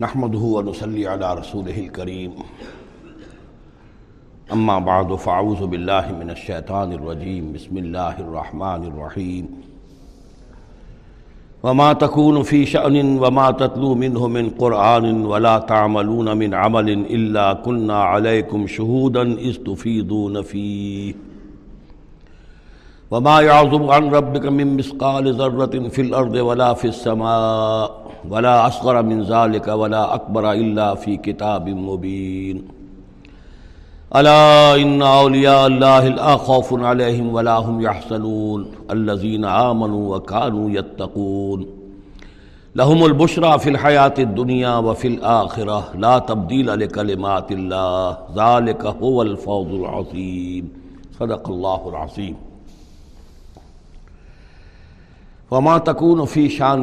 نحمده ونصلي على رسوله الكريم. اما بعد فاعوذ بالله من الشيطان الرجيم. بسم الله الرحمن الرحيم. وما تكون في شأن وما تتلو منه من قرآن ولا تعملون من عمل إلا كنا عليكم شهودا إذ تفيضون فيه. وما يعظم عن ربك من مثقال ذرة في الأرض ولا في السماء ولا اصغر من ذلك ولا اکبر الا فی کتاب مبین الا ان اولیاء اللہ لا خوف علیہم ولا هم يحزنون. الذين آمنوا وكانوا يتقون. لهم البشرى في الحياة الدنيا وفي الآخرة. لا تبديل لكلمات الله. ذلك هو الفوز العظيم. صدق الله العظيم. وما تكون في شان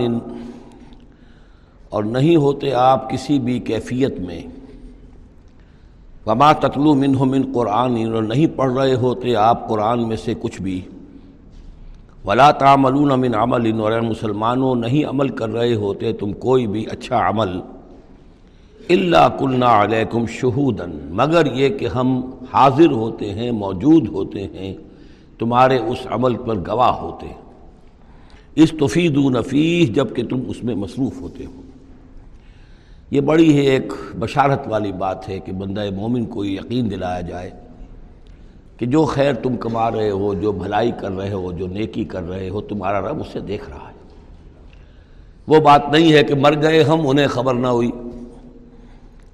اور نہیں ہوتے آپ کسی بھی کیفیت میں۔ وما تتلو منہ من قرآن، اور نہیں پڑھ رہے ہوتے آپ قرآن میں سے کچھ بھی۔ ولا تعملون من عمل، اور مسلمانوں نہیں عمل کر رہے ہوتے تم کوئی بھی اچھا عمل۔ اللہ کلنا علیکم شہودن مگر یہ کہ ہم حاضر ہوتے ہیں، موجود ہوتے ہیں، تمہارے اس عمل پر گواہ ہوتے۔ ہیں اس توفید و نفیس جبکہ تم اس میں مصروف ہوتے ہو۔ یہ بڑی ہے ایک بشارت والی بات ہے کہ بندہ مومن کو یقین دلایا جائے کہ جو خیر تم کما رہے ہو، جو بھلائی کر رہے ہو، جو نیکی کر رہے ہو، تمہارا رب اسے دیکھ رہا ہے۔ وہ بات نہیں ہے کہ مر گئے ہم، انہیں خبر نہ ہوئی۔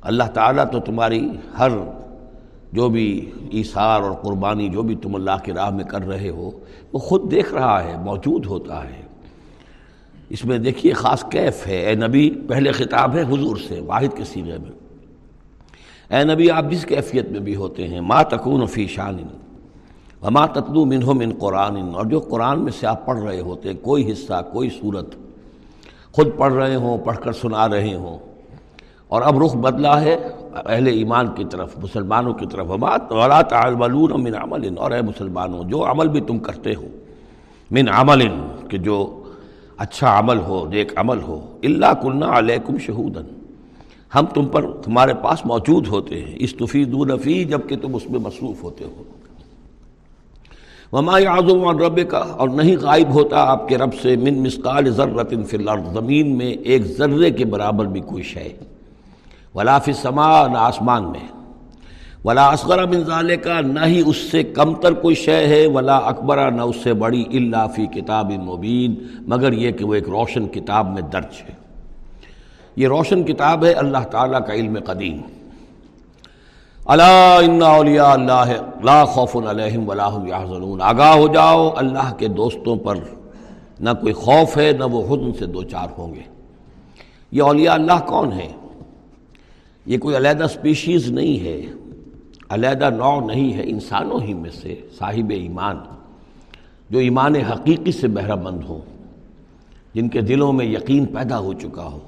اللہ تعالیٰ تو تمہاری ہر جو بھی ایثار اور قربانی جو بھی تم اللہ کی راہ میں کر رہے ہو، وہ خود دیکھ رہا ہے، موجود ہوتا ہے۔ اس میں دیکھیے خاص کیف ہے۔ اے نبی، پہلے خطاب ہے حضور سے، واحد کے سیرے میں۔ اے نبی، آپ جس کیفیت میں بھی ہوتے ہیں۔ ما تکون فی شان و ما تتلو منہ من قرآن اور جو قرآن میں سے آپ پڑھ رہے ہوتے ہیں کوئی حصہ، کوئی صورت خود پڑھ رہے ہوں، پڑھ کر سنا رہے ہوں۔ اور اب رخ بدلا ہے اہل ایمان کی طرف، مسلمانوں کی طرف۔ ولا تعملون من عمل۔ اور اے مسلمانوں، جو عمل بھی تم کرتے ہو، من عمل، کہ جو اچھا عمل ہو، نیک عمل ہو۔ اللہ کنہ علیکم شہودن ہم تم پر تمہارے پاس موجود ہوتے ہیں۔ استفی دونفی جبکہ تم اس میں مصروف ہوتے ہو۔ وما اعظم اور رب کا اور نہیں غائب ہوتا آپ کے رب سے، من مسقال ذرت فی الارض زمین میں ایک ذرے کے برابر بھی کوئی شے۔ ولا فی السماء، نہ آسمان میں۔ ولا اصغر من ذالک کا نہ ہی اس سے کم تر کوئی شے ہے، ولا اکبر، نہ اس سے بڑی اللہ فی کتاب مبین، مگر یہ کہ وہ ایک روشن کتاب میں درج ہے۔ یہ روشن کتاب ہے اللہ تعالیٰ کا علم قدیم۔ اللہ اولیاء اللہ لا خوف علیہم ولا هم یحزنون۔ آگاہ ہو جاؤ، اللہ کے دوستوں پر نہ کوئی خوف ہے، نہ وہ حزن سے دو چار ہوں گے۔ یہ اولیاء اللہ کون ہے یہ کوئی علیحدہ سپیشیز نہیں ہے۔ علیحدہ نوع نہیں ہے انسانوں ہی میں سے صاحب ایمان، جو ایمان حقیقی سے بہرہ مند ہوں، جن کے دلوں میں یقین پیدا ہو چکا ہو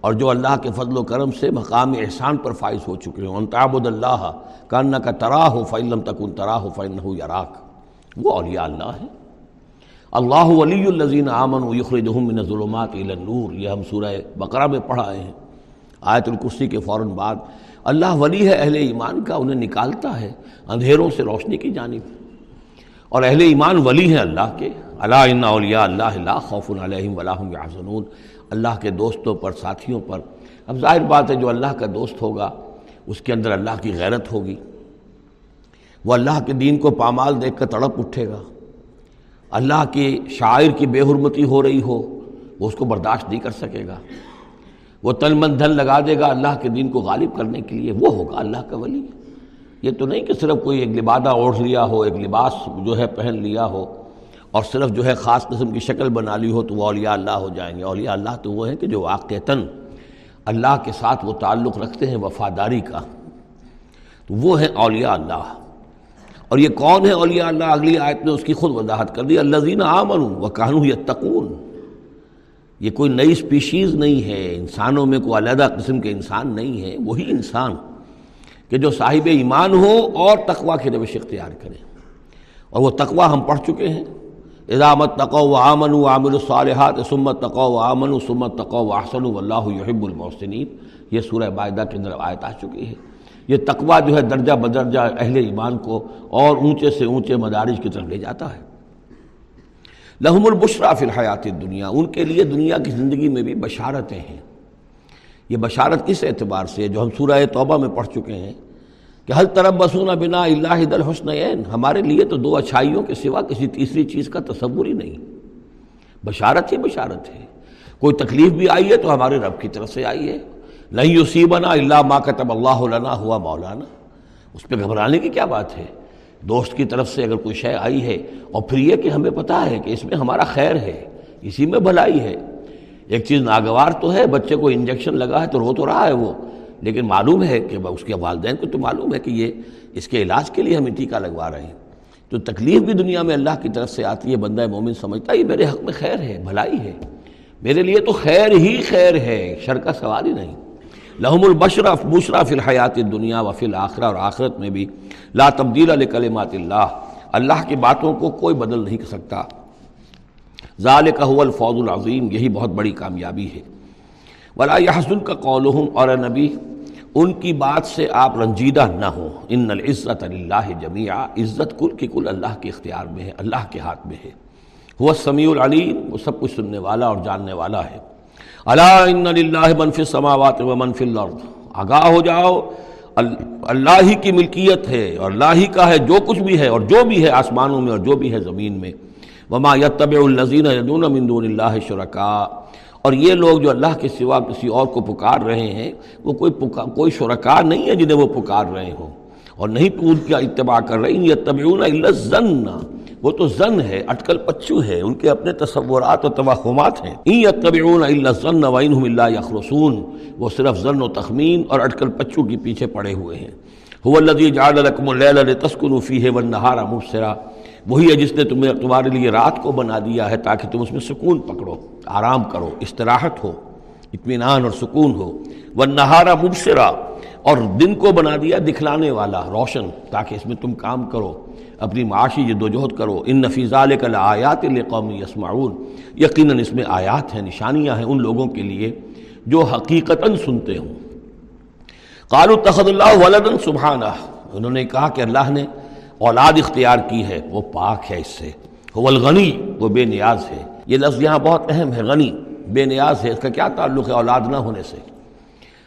اور جو اللہ کے فضل و کرم سے مقام احسان پر فائز ہو چکے ہوں۔ انتعبد اللہ کاننا کا ترا ہو فعلم تکن ترا ہو فعن ہو یراک۔ وہ اولیاء اللہ ہے اللہ ولی الزین آمن و یخرجہم من ظلمات النور۔ یہ ہم سورہ بقرہ میں پڑھائے ہیں۔ آیت الکرسی کے فوراً بعد اللہ ولی ہے، اہل ایمان کا انہیں نکالتا ہے۔ اندھیروں سے روشنی کی جانب۔ اور اہل ایمان ولی ہیں اللہ کے۔ اللہ اولیاء اللہ اللہ خوف علیہم ولاحم یحزنون۔ اللہ کے دوستوں پر، ساتھیوں پر۔ اب ظاہر بات ہے، جو اللہ کا دوست ہوگا، اس کے اندر اللہ کی غیرت ہوگی۔ وہ اللہ کے دین کو پامال دیکھ کر تڑپ اٹھے گا۔ اللہ کے شاعر کی بے حرمتی ہو رہی ہو، وہ اس کو برداشت نہیں کر سکے گا۔ وہ تن من دھن لگا دے گا اللہ کے دین کو غالب کرنے کے لیے، وہ ہوگا اللہ کا ولی۔ یہ تو نہیں کہ صرف کوئی ایک لبادہ اوڑھ لیا ہو، ایک لباس جو ہے پہن لیا ہو اور صرف جو ہے خاص قسم کی شکل بنا لی ہو تو وہ اولیاء اللہ ہو جائیں گے۔ اولیاء اللہ تو وہ ہیں کہ جو واقعتاً اللہ کے ساتھ وہ تعلق رکھتے ہیں وفاداری کا۔ تو وہ ہیں اولیاء اللہ۔ اور یہ کون ہے اولیاء اللہ؟ اگلی آیت نے اس کی خود وضاحت کر دی۔ اللہ زین عامن و کانو یتقون۔ یہ کوئی نئی سپیشیز نہیں ہے، انسانوں میں کوئی علیحدہ قسم کے انسان نہیں ہے وہی انسان کہ جو صاحب ایمان ہو اور تقوا کی روش اختیار کریں اور وہ تقوا ہم پڑھ چکے ہیں۔ ادامت تقو و آمن و عامل الصالحات سمت تقو و آمن و سمت تقو و احسن و اللہ یحب المحسنین۔ یہ سورہ معاہدہ کے اندر آیت آ چکی ہے۔ یہ تقوی جو ہے درجہ بدرجہ اہل ایمان کو اور اونچے سے اونچے مدارج کی طرف لے جاتا ہے۔ لحم البشرا فی الحیات دنیا ان کے لیے دنیا کی زندگی میں بھی بشارتیں ہیں۔ یہ بشارت کس اعتبار سے جو ہم سورہ توبہ میں پڑھ چکے ہیں کہ حل طرف بسون بنا اللہ دل حسن ہمارے لیے تو دو اچھائیوں کے سوا کسی تیسری چیز کا تصور ہی نہیں۔ بشارت ہی بشارت ہے۔ کوئی تکلیف بھی آئی ہے تو ہمارے رب کی طرف سے آئی ہے۔ نہیں یصیبنا اللہ ما کتب اللہ لنا، ہوا مولانا۔ اس پہ گھبرانے کی کیا بات ہے؟ دوست کی طرف سے اگر کوئی شے آئی ہے اور پھر یہ کہ ہمیں پتہ ہے کہ اس میں ہمارا خیر ہے، اسی میں بھلائی ہے۔ ایک چیز ناگوار تو ہے، بچے کو انجیکشن لگا ہے تو رو تو رہا ہے وہ، لیکن معلوم ہے کہ اس کے والدین کو تو معلوم ہے کہ یہ اس کے علاج کے لیے ہمیں ٹیکہ لگوا رہے ہیں۔ تو تکلیف بھی دنیا میں اللہ کی طرف سے آتی ہے، بندہ مومن سمجھتا ہے، یہ میرے حق میں خیر ہے، بھلائی ہے۔ میرے لیے تو خیر ہی خیر ہے، شر کا سوال ہی نہیں۔ لحم البشرف بشرا فی الحیات دنیا و فی الآخرہ اور آخرت میں بھی لا تبدیل لکلمات اللہ اللہ کی باتوں کو کوئی بدل نہیں کر سکتا۔ ذالک هو الفوز العظیم، یہی بہت بڑی کامیابی ہے۔ ولا یحسن کا قولہم اور نبی، ان کی بات سے آپ رنجیدہ نہ ہوں۔ ان العزت اللہ جمیعہ عزت کل کی کل اللہ کے اختیار میں ہے، اللہ کے ہاتھ میں ہے۔ وہ سمیع العلیم، وہ سب کچھ سننے والا اور جاننے والا ہے۔ اللہ ان اللہ منف سماوات و منف الارض آگاہ ہو جاؤ اللہ ہی کی ملکیت ہے اور اللہ ہی کا ہے جو کچھ بھی ہے اور جو بھی ہے آسمانوں میں اور جو بھی ہے زمین میں وما یتبع الزین یدون من دون اللہ شرکا اور یہ لوگ جو اللہ کے سوا کسی اور کو پکار رہے ہیں، وہ کوئی پکار کوئی شرکا نہیں ہے جنہیں وہ پکار رہے ہوں۔ اور نہیں ان کا اتباع کر رہے ہیں، یتبعون الا الظن. وہ تو زن ہے، اٹکل پچو ہے، ان کے اپنے تصورات و توہمات ہیں۔ این یتبعون الا الظن وانهم الا یخرسون۔ وہ صرف زن و تخمین اور اٹکل پچو کے پیچھے پڑے ہوئے ہیں۔ هو الذی جعل لكم الليل لتسكنوا فيه والنهار مبصرا۔ وہی ہے جس نے تمہیں تمہارے لیے رات کو بنا دیا ہے تاکہ تم اس میں سکون پکڑو، آرام کرو، استراحت ہو، اطمینان اور سکون ہو۔ وہ نہارا مبصرا۔ اور دن کو بنا دیا دکھلانے والا، روشن، تاکہ اس میں تم کام کرو، اپنی معاشی جد کرو۔ ان نفیزہ کل آیات قومی یسمعون۔ یقیناً اس میں آیات ہیں، نشانیاں ہیں ان لوگوں کے لیے جو حقیقتاً سنتے ہوں۔ قالو تخد اللہ ولدن سبحانہ۔ انہوں نے کہا کہ اللہ نے اولاد اختیار کی ہے، وہ پاک ہے اس سے۔ وہ الغنی، وہ بے نیاز ہے۔ یہ لفظ یہاں بہت اہم ہے، غنی، بے نیاز ہے۔ اس کا کیا تعلق ہے اولاد نہ ہونے سے؟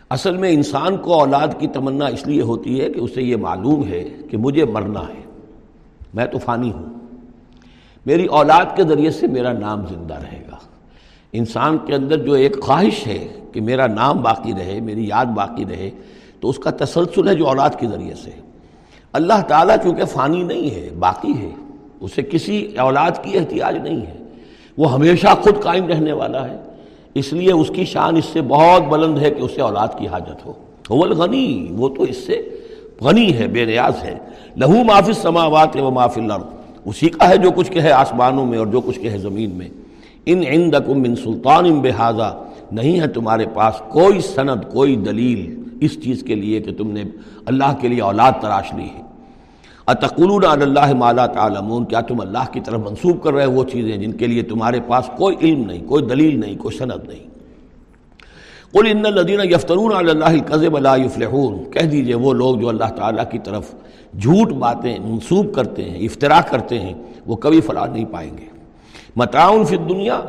اصل میں انسان کو اولاد کی تمنا اس لیے ہوتی ہے کہ اسے یہ معلوم ہے کہ مجھے مرنا ہے۔ میں تو فانی ہوں۔ میری اولاد کے ذریعے سے میرا نام زندہ رہے گا۔ انسان کے اندر جو ایک خواہش ہے کہ میرا نام باقی رہے، میری یاد باقی رہے، تو اس کا تسلسل ہے جو اولاد کے ذریعے سے۔ اللہ تعالیٰ چونکہ فانی نہیں ہے، باقی ہے، اسے کسی اولاد کی احتیاج نہیں ہے۔ وہ ہمیشہ خود قائم رہنے والا ہے۔ اس لیے اس کی شان اس سے بہت بلند ہے کہ اسے اولاد کی حاجت ہو۔ غنی وہ تو اس سے غنی ہے، بے نیاز ہے۔ لہو معاف سماوات و معاف الارض۔ اسی کا ہے جو کچھ کہ ہے آسمانوں میں اور جو کچھ کہ ہے زمین میں۔ ان عندکم من سلطان ام بحاظہ نہیں ہے تمہارے پاس کوئی سند، کوئی دلیل اس چیز کے لیے کہ تم نے اللہ کے لیے اولاد تراش لی ہے۔ اتقولون علی اللہ مالا تعلمون؟ کیا تم اللہ کی طرف منسوب کر رہے وہ چیزیں جن کے لیے تمہارے پاس کوئی علم نہیں، کوئی دلیل نہیں، کوئی سند نہیں۔ قل ان الذين يفترون على الله الكذب لا يفلحون کہہ دیجیے وہ لوگ جو اللہ تعالیٰ کی طرف جھوٹ باتیں منسوب کرتے ہیں افطرا کرتے ہیں، وہ کبھی فلاح نہیں پائیں گے۔ متعاون فی الدنیا،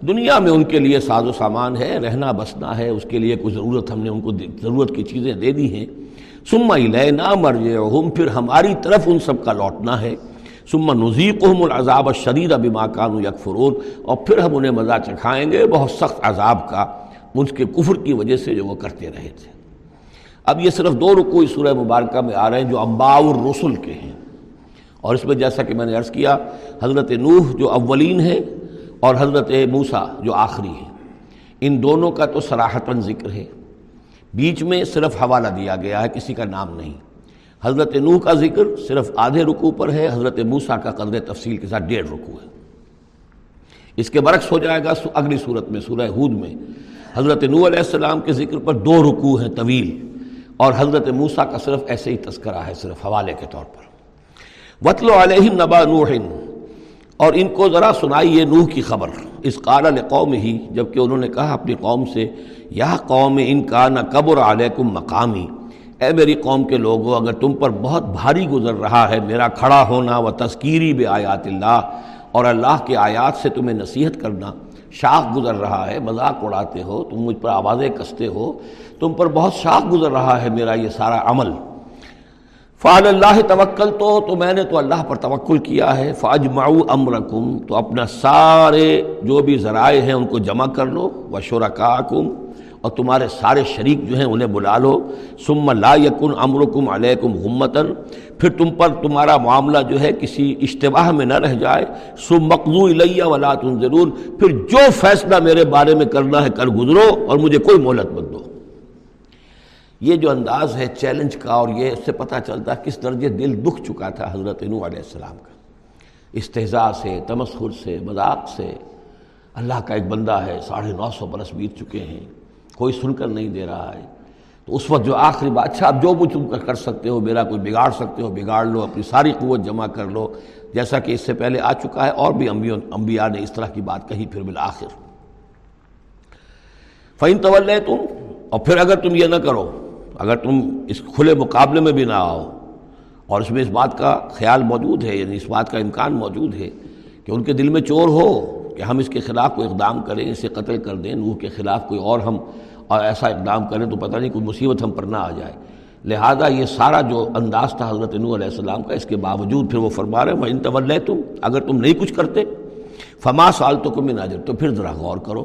دنیا میں ان کے لیے ساز و سامان ہے، رہنا بسنا ہے، اس کے لیے کچھ ضرورت ہم نے ان کو ضرورت کی چیزیں دے دی ہیں۔ سما لینا مرجعہم پھر ہماری طرف ان سب کا لوٹنا ہے۔ سما نزیقہم العذاب الشدید بما کانوا یکفرون، اور پھر ہم انہیں مزہ چکھائیں گے بہت سخت عذاب کا، ان کے کفر کی وجہ سے جو وہ کرتے رہے تھے۔ اب یہ صرف دو رکوع سورہ مبارکہ میں آ رہے ہیں جو امباء الرسل کے ہیں۔ اور اس میں جیسا کہ میں نے عرض کیا، حضرت نوح جو اولین ہے اور حضرت موسیٰ جو آخری ہے ان دونوں کا تو سراحتاً ذکر ہے۔ بیچ میں صرف حوالہ دیا گیا ہے، کسی کا نام نہیں۔ حضرت نوح کا ذکر صرف آدھے رکوع پر ہے، حضرت موسیٰ کا قدر تفصیل کے ساتھ ڈیڑھ رکوع ہے۔ اس کے برعکس ہو جائے گا اگلی صورت میں، سورہ ہود میں۔ حضرت نوح علیہ السلام کے ذکر پر دو رکوع ہیں طویل، اور حضرت موسیٰ کا صرف ایسے ہی تذکرہ ہے، صرف حوالے کے طور پر۔ وطل علیہ نبا نوح۔ اور ان کو ذرا سنائی یہ نوح کی خبر۔ اس قال قوم ہی جبکہ انہوں نے کہا اپنی قوم سے، یا قوم ان کا نہ قبر علیکم مقامی، اے میری قوم کے لوگوں اگر تم پر بہت بھاری گزر رہا ہے، میرا کھڑا ہونا و تذکیری بے آیات اللہ، اور اللہ کے آیات سے تمہیں نصیحت کرنا، شاخ گزر رہا ہے، مذاق اڑاتے ہو، تم مجھ پر آوازیں کستے ہو، تم پر بہت شاخ گزر رہا ہے میرا یہ سارا عمل۔ فعل اللہ توکل تو تو میں نے تو اللہ پر توکل کیا ہے۔ فاج معو امرکم، تو اپنا سارے جو بھی ذرائع ہیں ان کو جمع کر لو و شرکاکم اور تمہارے سارے شریک جو ہیں انہیں بلا لو۔ ثم لا یکن امرکم علیکم غمتن پھر تم پر تمہارا معاملہ جو ہے کسی اشتباہ میں نہ رہ جائے۔ سم مقضو الیہ ولا تنظرون، پھر جو فیصلہ میرے بارے میں کرنا ہے کر گزرو، اور مجھے کوئی مہلت مت دو۔ یہ جو انداز ہے چیلنج کا اور یہ اس سے پتہ چلتا ہے کس درجے دل دکھ چکا تھا حضرت نو علیہ السلام کا۔ استحضاء سے، تمسخر سے، مذاق سے اللہ کا ایک بندہ ہے، ساڑھے نو سو برس بیت چکے ہیں، کوئی سن کر نہیں دے رہا ہے۔ تو اس وقت جو آخری بات اچھا آپ جو بھی تم کر سکتے ہو، میرا کوئی بگاڑ سکتے ہو، بگاڑ لو، اپنی ساری قوت جمع کر لو۔ جیسا کہ اس سے پہلے آ چکا ہے، اور بھی انبیاء نے اس طرح کی بات کہی، پھر بالآخر۔ فعین طول تم اور پھر اگر تم یہ نہ کرو اگر تم اس کھلے مقابلے میں بھی نہ آؤ، اور اس میں اس بات کا خیال موجود ہے یعنی اس بات کا امکان موجود ہے کہ ان کے دل میں چور ہو کہ ہم اس کے خلاف کوئی اقدام کریں، اسے قتل کر دیں، نوح کے خلاف کوئی اور ہم اور ایسا اقدام کریں تو پتہ نہیں کوئی مصیبت ہم پر نہ آ جائے۔ لہذا یہ سارا جو انداز تھا حضرت نوح علیہ السلام کا، اس کے باوجود پھر وہ فرما رہے ہیں وہ انتول تم اگر تم نہیں کچھ کرتے، فما سال تو کم ناجر تو پھر ذرا غور کرو۔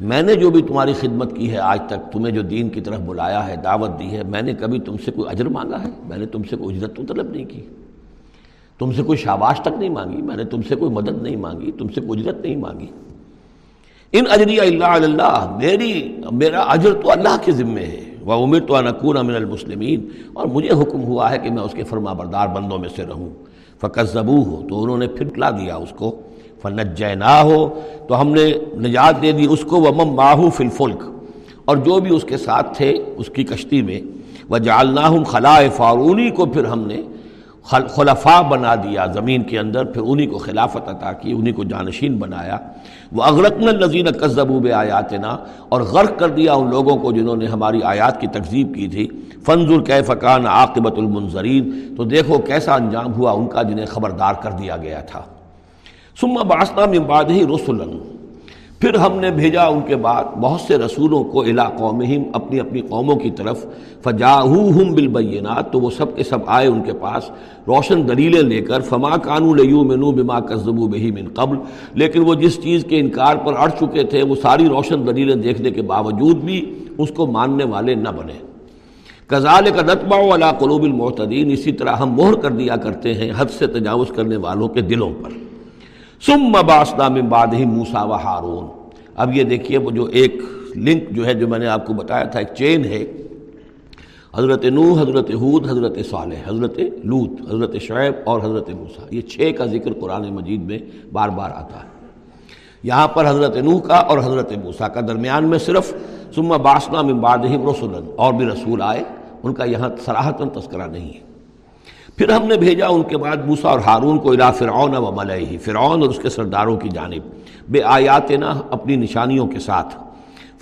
میں نے جو بھی تمہاری خدمت کی ہے آج تک تمہیں جو دین کی طرف بلایا ہے، دعوت دی ہے، میں نے کبھی تم سے کوئی اجر مانگا ہے؟ میں نے تم سے کوئی اجرت تو طلب نہیں کی۔ تم سے کوئی شاباش تک نہیں مانگی، میں نے تم سے کوئی مدد نہیں مانگی، تم سے کوئی اجرت نہیں مانگی۔ ان اجری اللہ اللہ، میری، میرا اجر تو اللہ کے ذمے ہے۔ وہ عمر تو نقون امن المسلمین، اور مجھے حکم ہوا ہے کہ میں اس کے فرما بردار بندوں میں سے رہوں۔ فقط زبو ہو تو انہوں نے پھر کلا دیا اس کو۔ فنج نہ ہو تو ہم نے نجات دے دی اس کو وہ مم ماہو فلفلک اور جو بھی اس کے ساتھ تھے، اس کی کشتی میں۔ وہ جالنا ہوں خلا فارونی کو پھر ہم نے خلفاء بنا دیا زمین کے اندر۔ پھر انہی کو خلافت عطا کی، انہی کو جانشین بنایا۔ وہ اغرقن الزین قصبوب آیات نا اور غرق کر دیا ان لوگوں کو جنہوں نے ہماری آیات کی تقزیب کی تھی۔ فنزر کی فقان عاقبت المنظرین تو دیکھو کیسا انجام ہوا ان کا، جنہیں خبردار کر دیا گیا تھا۔ سما باسنا میں بعد ہی رسولن پھر ہم نے بھیجا ان کے بعد بہت سے رسولوں کو الا قومہم، اپنی اپنی قوموں کی طرف۔ فجاہوہم بالبینات، تو وہ سب کے سب آئے ان کے پاس روشن دلیلیں لے کر۔ فما کانو لیومنو بما کذبوا بہی من قبل۔ لیکن وہ جس چیز کے انکار پر اڑ چکے تھے، وہ ساری روشن دلیلیں دیکھنے کے باوجود بھی اس کو ماننے والے نہ بنے۔ کزال کا نتبا والا قلوب المعتدین۔ اسی طرح ہم مہر کر دیا کرتے ہیں حد سے تجاوز کرنے والوں کے دلوں پر۔ سم باسنا میں بعد ہی موسا و ہارون اب یہ دیکھیے وہ جو ایک لنک جو ہے جو میں نے آپ کو بتایا تھا، ایک چین ہے۔ حضرت نو حضرت حود حضرت صالح، حضرت لوت حضرت شعیب اور حضرت موسا یہ چھ کا ذکر قرآن مجید میں بار بار آتا ہے۔ یہاں پر حضرت نوح کا اور حضرت موسا کا درمیان میں صرف سما باسنا میں بعد ہی رسولن اور بھی رسول آئے۔ ان کا یہاں سراہتاً تذکرہ نہیں ہے۔ پھر ہم نے بھیجا ان کے بعد موسا اور ہارون کو الا فرعون و ملئی فرعون اور اس کے سرداروں کی جانب، بے آیات نہ اپنی نشانیوں کے ساتھ۔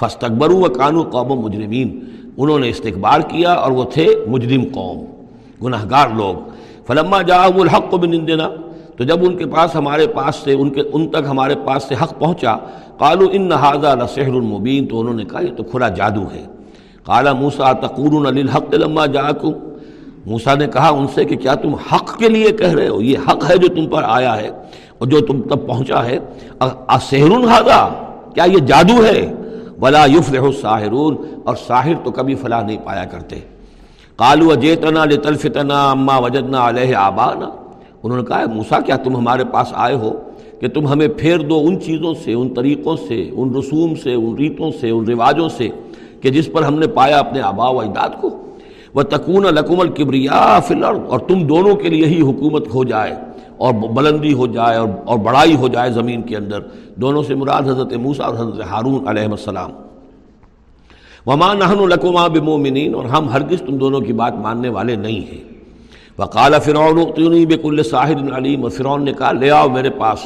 فستقبر و قانو قوم و مجرمین، انہوں نے استقبال کیا اور وہ تھے مجرم قوم گناہ گار لوگ۔ فلما جا الحق و نندنا تو جب ان کے پاس ہمارے پاس سے، ان کے، ان تک ہمارے پاس سے حق پہنچا قالو ان نہذا نصحر المبین تو انہوں نے کہا یہ تو کھلا جادو ہے۔ کالا موسا تقور الحق لما جا موسا نے کہا ان سے کہ کیا تم حق کے لیے کہہ رہے ہو؟ یہ حق ہے جو تم پر آیا ہے اور جو تم تب پہنچا ہے۔ ہادا کیا یہ جادو ہے؟ ولا یفلح الساحرون، اور ساحر تو کبھی فلاح نہیں پایا کرتے۔ کالو اجیتنا لطلفتنا اما وجدنا علیہ آبانا۔ انہوں نے کہا موسا کیا تم ہمارے پاس آئے ہو کہ تم ہمیں پھیر دو ان چیزوں سے، ان طریقوں سے، ان رسوم سے، ان ریتوں سے، ان رواجوں سے کہ جس پر ہم نے پایا اپنے آبا و اجداد کو؟ وہ تکون لکم الکبریا فلر اور تم دونوں کے لیے ہی حکومت ہو جائے اور بلندی ہو جائے اور اور بڑائی ہو جائے زمین کے اندر۔ دونوں سے مراد حضرت موسیٰ اور حضرت ہارون علیہ السلام۔ وما نہن القما بمومنین اور ہم ہرگز تم دونوں کی بات ماننے والے نہیں ہیں۔ وقال فرعون بک الصاحر علیم اور فرعون نے کہا، لے آؤ میرے پاس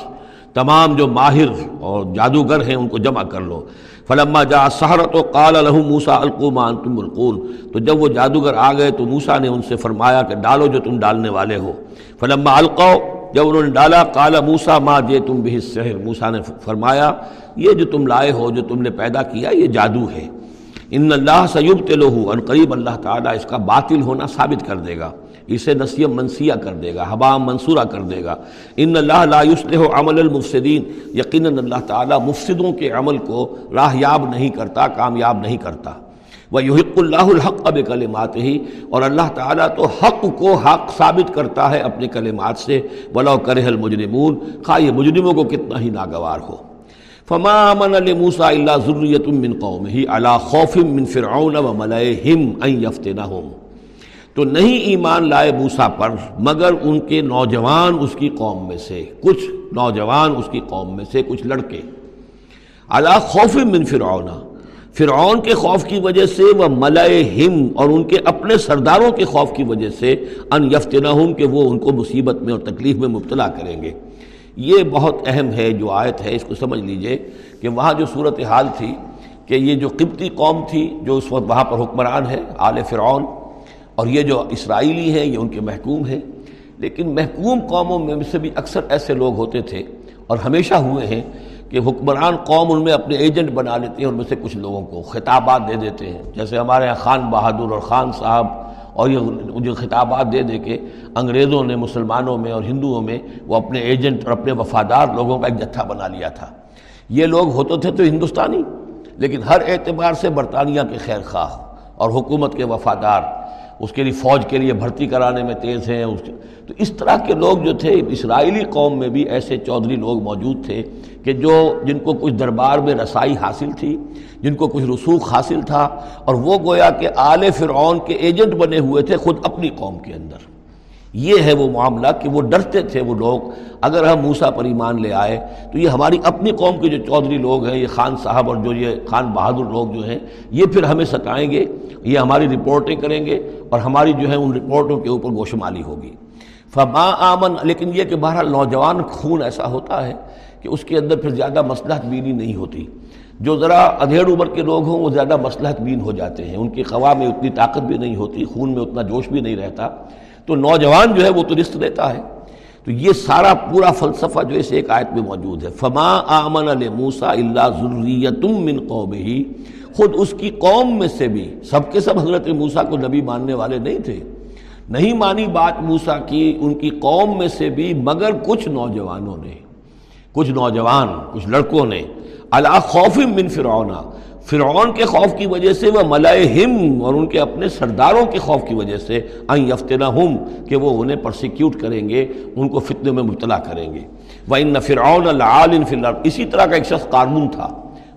تمام جو ماہر اور جادوگر ہیں، ان کو جمع کر لو۔ فلما جا سہرت و قال الحم موسا القمان تم القون تو جب وہ جادوگر آ گئے تو موسا نے ان سے فرمایا کہ ڈالو جو تم ڈالنے والے ہو۔ فلما القو، جب انہوں نے ڈالا کالا موسا ماں جے تم بھی شہر موسا نے فرمایا، یہ جو تم لائے ہو، جو تم نے پیدا کیا، یہ جادو ہے۔ ان اللہ سیب تلو ان قریب اللہ تعالیٰ اس کا باطل ہونا ثابت کر دے گا۔ اسے نصیب منسیہ کر دے گا حبا منصورہ کر دے گا۔ ان اللہ لا يصلح عمل المفسدین، یقیناً اللہ تعالیٰ مفسدوں کے عمل کو راہ یاب نہیں کرتا، کامیاب نہیں کرتا۔ وہ یحق اللہ الحق اب کلمات ہی اور اللہ تعالیٰ تو حق کو حق ثابت کرتا ہے اپنے کلمات سے۔ بلو کرہ المجرمون خواہ یہ مجرموں کو کتنا ہی ناگوار ہو۔ فما من لموسا اللہ ضروریت من قوم ہی اللہ خوف من فرعون و ملئہم ان یفتنہم تو نہیں ایمان لائے موسا پر، مگر ان کے نوجوان اس کی قوم میں سے، کچھ نوجوان اس کی قوم میں سے، کچھ لڑکے۔ اللہ خوف من فرعون فرعون کے خوف کی وجہ سے، وہ ملائے ہم اور ان کے اپنے سرداروں کے خوف کی وجہ سے، ان یفتنہم کہ وہ ان کو مصیبت میں اور تکلیف میں مبتلا کریں گے۔ یہ بہت اہم ہے جو آیت ہے، اس کو سمجھ لیجیے کہ وہاں جو صورت حال تھی، کہ یہ جو قبطی قوم تھی، جو اس وقت وہاں پر حکمران ہے، آل فرعون اور یہ جو اسرائیلی ہیں، یہ ان کے محکوم ہیں۔ لیکن محکوم قوموں میں سے بھی اکثر ایسے لوگ ہوتے تھے اور ہمیشہ ہوئے ہیں کہ حکمران قوم ان میں اپنے ایجنٹ بنا لیتے ہیں، ان میں سے کچھ لوگوں کو خطابات دے دیتے ہیں۔ جیسے ہمارے یہاں خان بہادر اور خان صاحب اور یہ جو خطابات دے دے کے انگریزوں نے، مسلمانوں میں اور ہندوؤں میں وہ اپنے ایجنٹ اور اپنے وفادار لوگوں کا ایک جتھا بنا لیا تھا۔ یہ لوگ ہوتے تھے تو ہندوستانی، لیکن ہر اعتبار سے برطانیہ کے خیر خواہ اور حکومت کے وفادار۔ اس کے لیے فوج کے لیے بھرتی کرانے میں تیز ہیں، اس تو اس طرح کے لوگ جو تھے، اسرائیلی قوم میں بھی ایسے چودھری لوگ موجود تھے کہ جو جن کو کچھ دربار میں رسائی حاصل تھی، جن کو کچھ رسوخ حاصل تھا، اور وہ گویا کہ آل فرعون کے ایجنٹ بنے ہوئے تھے خود اپنی قوم کے اندر۔ یہ ہے وہ معاملہ کہ وہ ڈرتے تھے وہ لوگ۔ اگر ہم موسا پر ایمان لے آئے تو یہ ہماری اپنی قوم کے جو چودھری لوگ ہیں، یہ خان صاحب اور جو یہ خان بہادر لوگ جو ہیں، یہ پھر ہمیں ستائیں گے، یہ ہماری رپورٹیں کریں گے اور ہماری جو ہے ان رپورٹوں کے اوپر گوشمالی ہوگی۔ فما آمن، لیکن یہ کہ بہرحال نوجوان خون ایسا ہوتا ہے کہ اس کے اندر پھر زیادہ مسلحت بینی نہیں ہوتی۔ جو ذرا ادھیڑ عمر کے لوگ ہوں، وہ زیادہ مسلحت بین ہو جاتے ہیں۔ ان کی خواہ میں اتنی طاقت بھی نہیں ہوتی، خون میں اتنا جوش بھی نہیں رہتا۔ تو نوجوان جو ہے وہ تو رست لیتا ہے۔ تو یہ سارا پورا فلسفہ جو اس ایک آیت میں موجود ہے۔ فما آمن موسا اللہ ضروریت من قوم ہی خود اس کی قوم میں سے بھی سب کے سب حضرت موسا کو نبی ماننے والے نہیں تھے۔ نہیں مانی بات موسا کی ان کی قوم میں سے بھی، مگر کچھ نوجوانوں نے، کچھ نوجوان، کچھ لڑکوں نے۔ اللہ خوف من فرعونہ فرعون کے خوف کی وجہ سے وہ ملائے ہم اور ان کے اپنے سرداروں کے خوف کی وجہ سے آئیں یفتنا ہم کہ وہ انہیں پرسیکیوٹ کریں گے، ان کو فتنے میں مبتلا کریں گے۔ وہ ان فرعون العال فلر اسی طرح کا ایک شخص قانون تھا۔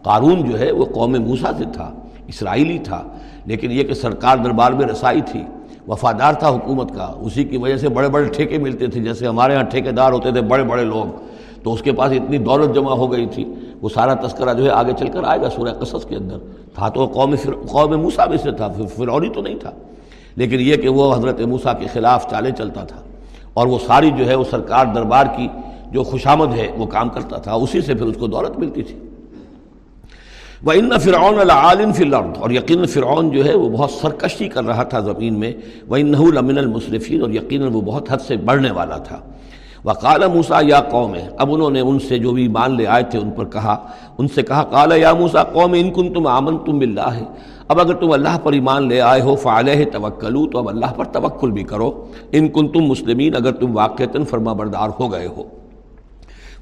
قارون جو ہے وہ قوم موسا سے تھا، اسرائیلی تھا، لیکن یہ کہ سرکار دربار میں رسائی تھی، وفادار تھا حکومت کا، اسی کی وجہ سے بڑے بڑے ٹھیکے ملتے تھے، جیسے ہمارے ہاں ٹھیکے دار ہوتے تھے، بڑے بڑے لوگ۔ تو اس کے پاس اتنی دولت جمع ہو گئی تھی، وہ سارا تذکرہ جو ہے آگے چل کر آئے گا سورہ قصص کے اندر۔ تھا تو قوم قوم موسا بھی سے تھا فرعونی تو نہیں تھا۔ لیکن یہ کہ وہ حضرت موسا کے خلاف چالے چلتا تھا۔ اور وہ ساری جو ہے وہ سرکار دربار کی جو خوشامد ہے، وہ کام کرتا تھا۔ اسی سے پھر اس کو دولت ملتی تھی۔ وہ ان فرعون العالن فی الارض اور یقیناً فرعون جو ہے وہ بہت سرکشی کر رہا تھا زمین میں۔ وہ انحول امن المصرفین اور یقیناً وہ بہت حد سے بڑھنے والا تھا۔ وقال موسا یا قوم ہے اب انہوں نے ان سے جو بھی مان لے آئے تھے ان پر کہا، ان سے کہا کالا یا موسا قوم، ان کن تم آمن تم بلّہ ہے اب اگر تم اللہ پر ایمان لے آئے ہو، فعلیہ توکلو، تو اب اللہ پر توکل بھی کرو۔ ان کن تم مسلمین، اگر تم واقعتاً فرما بردار ہو گئے ہو۔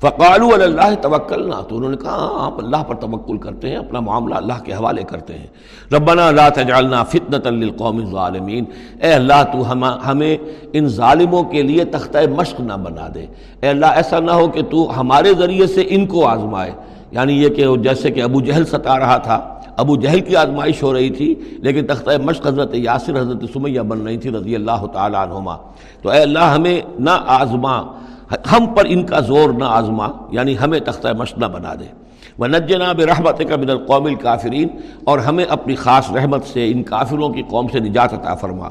فقالو اللہ توکل نہ تو انہوں نے کہا ہاں آپ اللہ پر توکل کرتے ہیں، اپنا معاملہ اللہ کے حوالے کرتے ہیں۔ ربنا لا تجعلنا فتنة للقوم الظالمین اے اللہ، تو ہمیں ان ظالموں کے لیے تختہ مشق نہ بنا دے۔ اے اللہ، ایسا نہ ہو کہ تو ہمارے ذریعے سے ان کو آزمائے۔ یعنی یہ کہ جیسے کہ ابو جہل ستا رہا تھا۔ ابو جہل کی آزمائش ہو رہی تھی، لیکن تختہ مشق حضرت یاسر، حضرت سمیہ بن رہی تھی، رضی اللہ تعالیٰ عنہما۔ تو اے اللہ، ہمیں نہ آزما ہم پر ان کا زور نہ آزما یعنی ہمیں تختہ مشنہ بنا دے۔ وہ نجنا رحمت کا من القوم الکافرین اور ہمیں اپنی خاص رحمت سے ان کافروں کی قوم سے نجات عطا فرما۔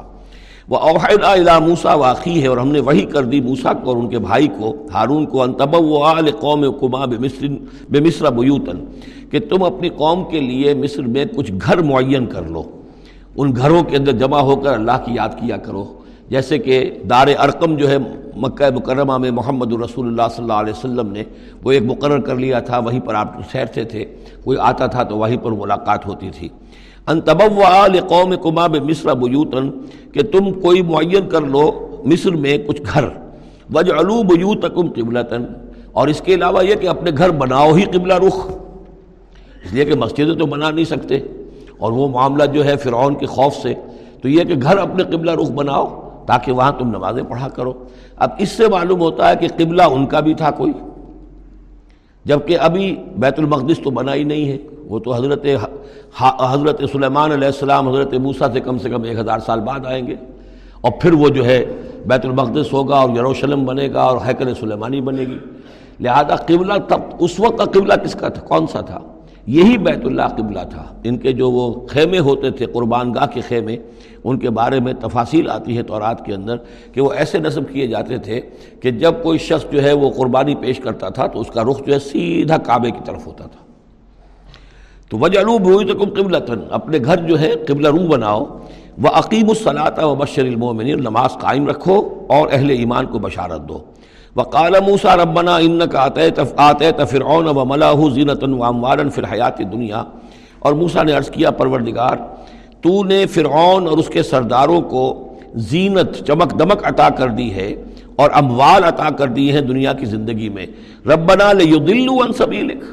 وہ اوحیدا موسا واقعی ہے اور ہم نے وہی کر دی موسا کو اور ان کے بھائی کو، ہارون کو انتب و آل قوم کما بے بے مصر بیوتن کہ تم اپنی قوم کے لیے مصر میں کچھ گھر معین کر لو۔ ان گھروں کے اندر جمع ہو کر اللہ کی یاد کیا کرو۔ جیسے کہ دار ارقم جو ہے مکہ مکرمہ میں محمد الرسول اللہ صلی اللہ علیہ وسلم نے وہ ایک مقرر کر لیا تھا، وہیں پر آپ ٹھہرتے تھے، کوئی آتا تھا تو وہیں پر ملاقات ہوتی تھی۔ ان تبو آل قوم کما مصر بیوتن کہ تم کوئی معین کر لو مصر میں کچھ گھر۔ وج الو بیوتکم قبلتاً، اور اس کے علاوہ یہ کہ اپنے گھر بناؤ ہی قبلہ رخ۔ اس لیے کہ مسجدیں تو بنا نہیں سکتے۔ اور وہ معاملہ جو ہے فرعون کے خوف سے، تو یہ کہ گھر اپنے قبلہ رخ بناؤ۔ تاکہ وہاں تم نمازیں پڑھا کرو۔ اب اس سے معلوم ہوتا ہے کہ قبلہ ان کا بھی تھا کوئی۔ جبکہ ابھی بیت المقدس تو بنا ہی نہیں ہے۔ وہ تو حضرت حضرت سلیمان علیہ السلام، حضرت موسیٰ سے کم سے کم ایک ہزار سال بعد آئیں گے۔ اور پھر وہ جو ہے بیت المقدس ہوگا اور یروشلم بنے گا اور حیکل سلیمانی بنے گی۔ لہذا قبلہ تب، اس وقت کا قبلہ کس کا تھا؟ کون سا تھا؟ یہی بیت اللہ قبلہ تھا۔ ان کے جو وہ خیمے ہوتے تھے، قربان گاہ کے خیمے، ان کے بارے میں تفاصیل آتی ہے تورات کے اندر کہ وہ ایسے نصب کیے جاتے تھے کہ جب کوئی شخص جو ہے وہ قربانی پیش کرتا تھا تو اس کا رخ جو ہے سیدھا کعبے کی طرف ہوتا تھا۔ تو وجلو بوئی تو اپنے گھر جو ہے قبلہ رو بناؤ۔ وہ عقیم الصلاطہ و بشر المومن نماز قائم رکھو اور اہل ایمان کو بشارت دو۔ وقال موسا ربنا ان کا آتے فرعون و ملاح زینت و فر حیات دنیا اور موسا نے عرض کیا، پروردگار، تو نے فرعون اور اس کے سرداروں کو زینت، چمک دمک عطا کر دی ہے اور اموال عطا کر دی ہے دنیا کی زندگی میں۔ ربنا لیضلوا عن سبیلک۔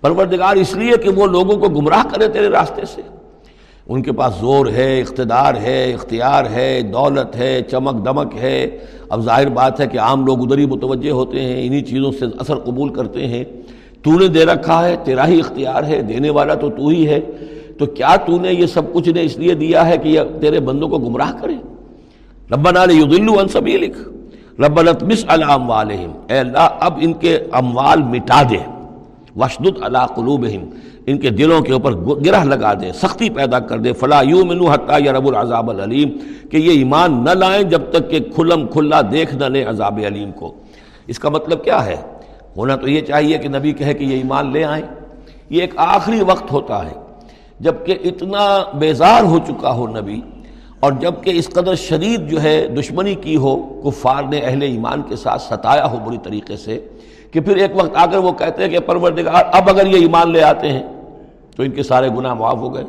پروردگار، اس لیے کہ وہ لوگوں کو گمراہ کرے تیرے راستے سے۔ ان کے پاس زور ہے، اقتدار ہے، اختیار ہے، دولت ہے، چمک دمک ہے۔ اب ظاہر بات ہے کہ عام لوگ ادھر ہی متوجہ ہوتے ہیں، انہی چیزوں سے اثر قبول کرتے ہیں۔ تو نے دے رکھا ہے، تیرا ہی اختیار ہے، دینے والا تو تو ہی ہے۔ تو کیا تو نے یہ سب کچھ نے اس لیے دیا ہے کہ یہ تیرے بندوں کو گمراہ کرے؟ ربنا یدلو عن سبیلک۔ ربنا تمس علام والہم اے اللہ، اب ان کے اموال مٹا دے۔ وشدد علا قلوبہم ان کے دلوں کے اوپر گرہ لگا دے سختی پیدا کر دے فلا یو منو حتیٰ یا رب العذاب العلیم کہ یہ ایمان نہ لائیں جب تک کہ کھلم کھلا دیکھ نہ لیں عذاب علیم کو۔ اس کا مطلب کیا ہے؟ ہونا تو یہ چاہیے کہ نبی کہے کہ یہ ایمان لے آئیں۔ یہ ایک آخری وقت ہوتا ہے۔ جبکہ اتنا بیزار ہو چکا ہو نبی، اور جبکہ اس قدر شدید جو ہے دشمنی کی ہو، کفار نے اہل ایمان کے ساتھ ستایا ہو بری طریقے سے۔ کہ پھر ایک وقت آ کر وہ کہتے ہیں کہ پروردگار، اب اگر یہ ایمان لے آتے ہیں، تو ان کے سارے گناہ معاف ہو گئے۔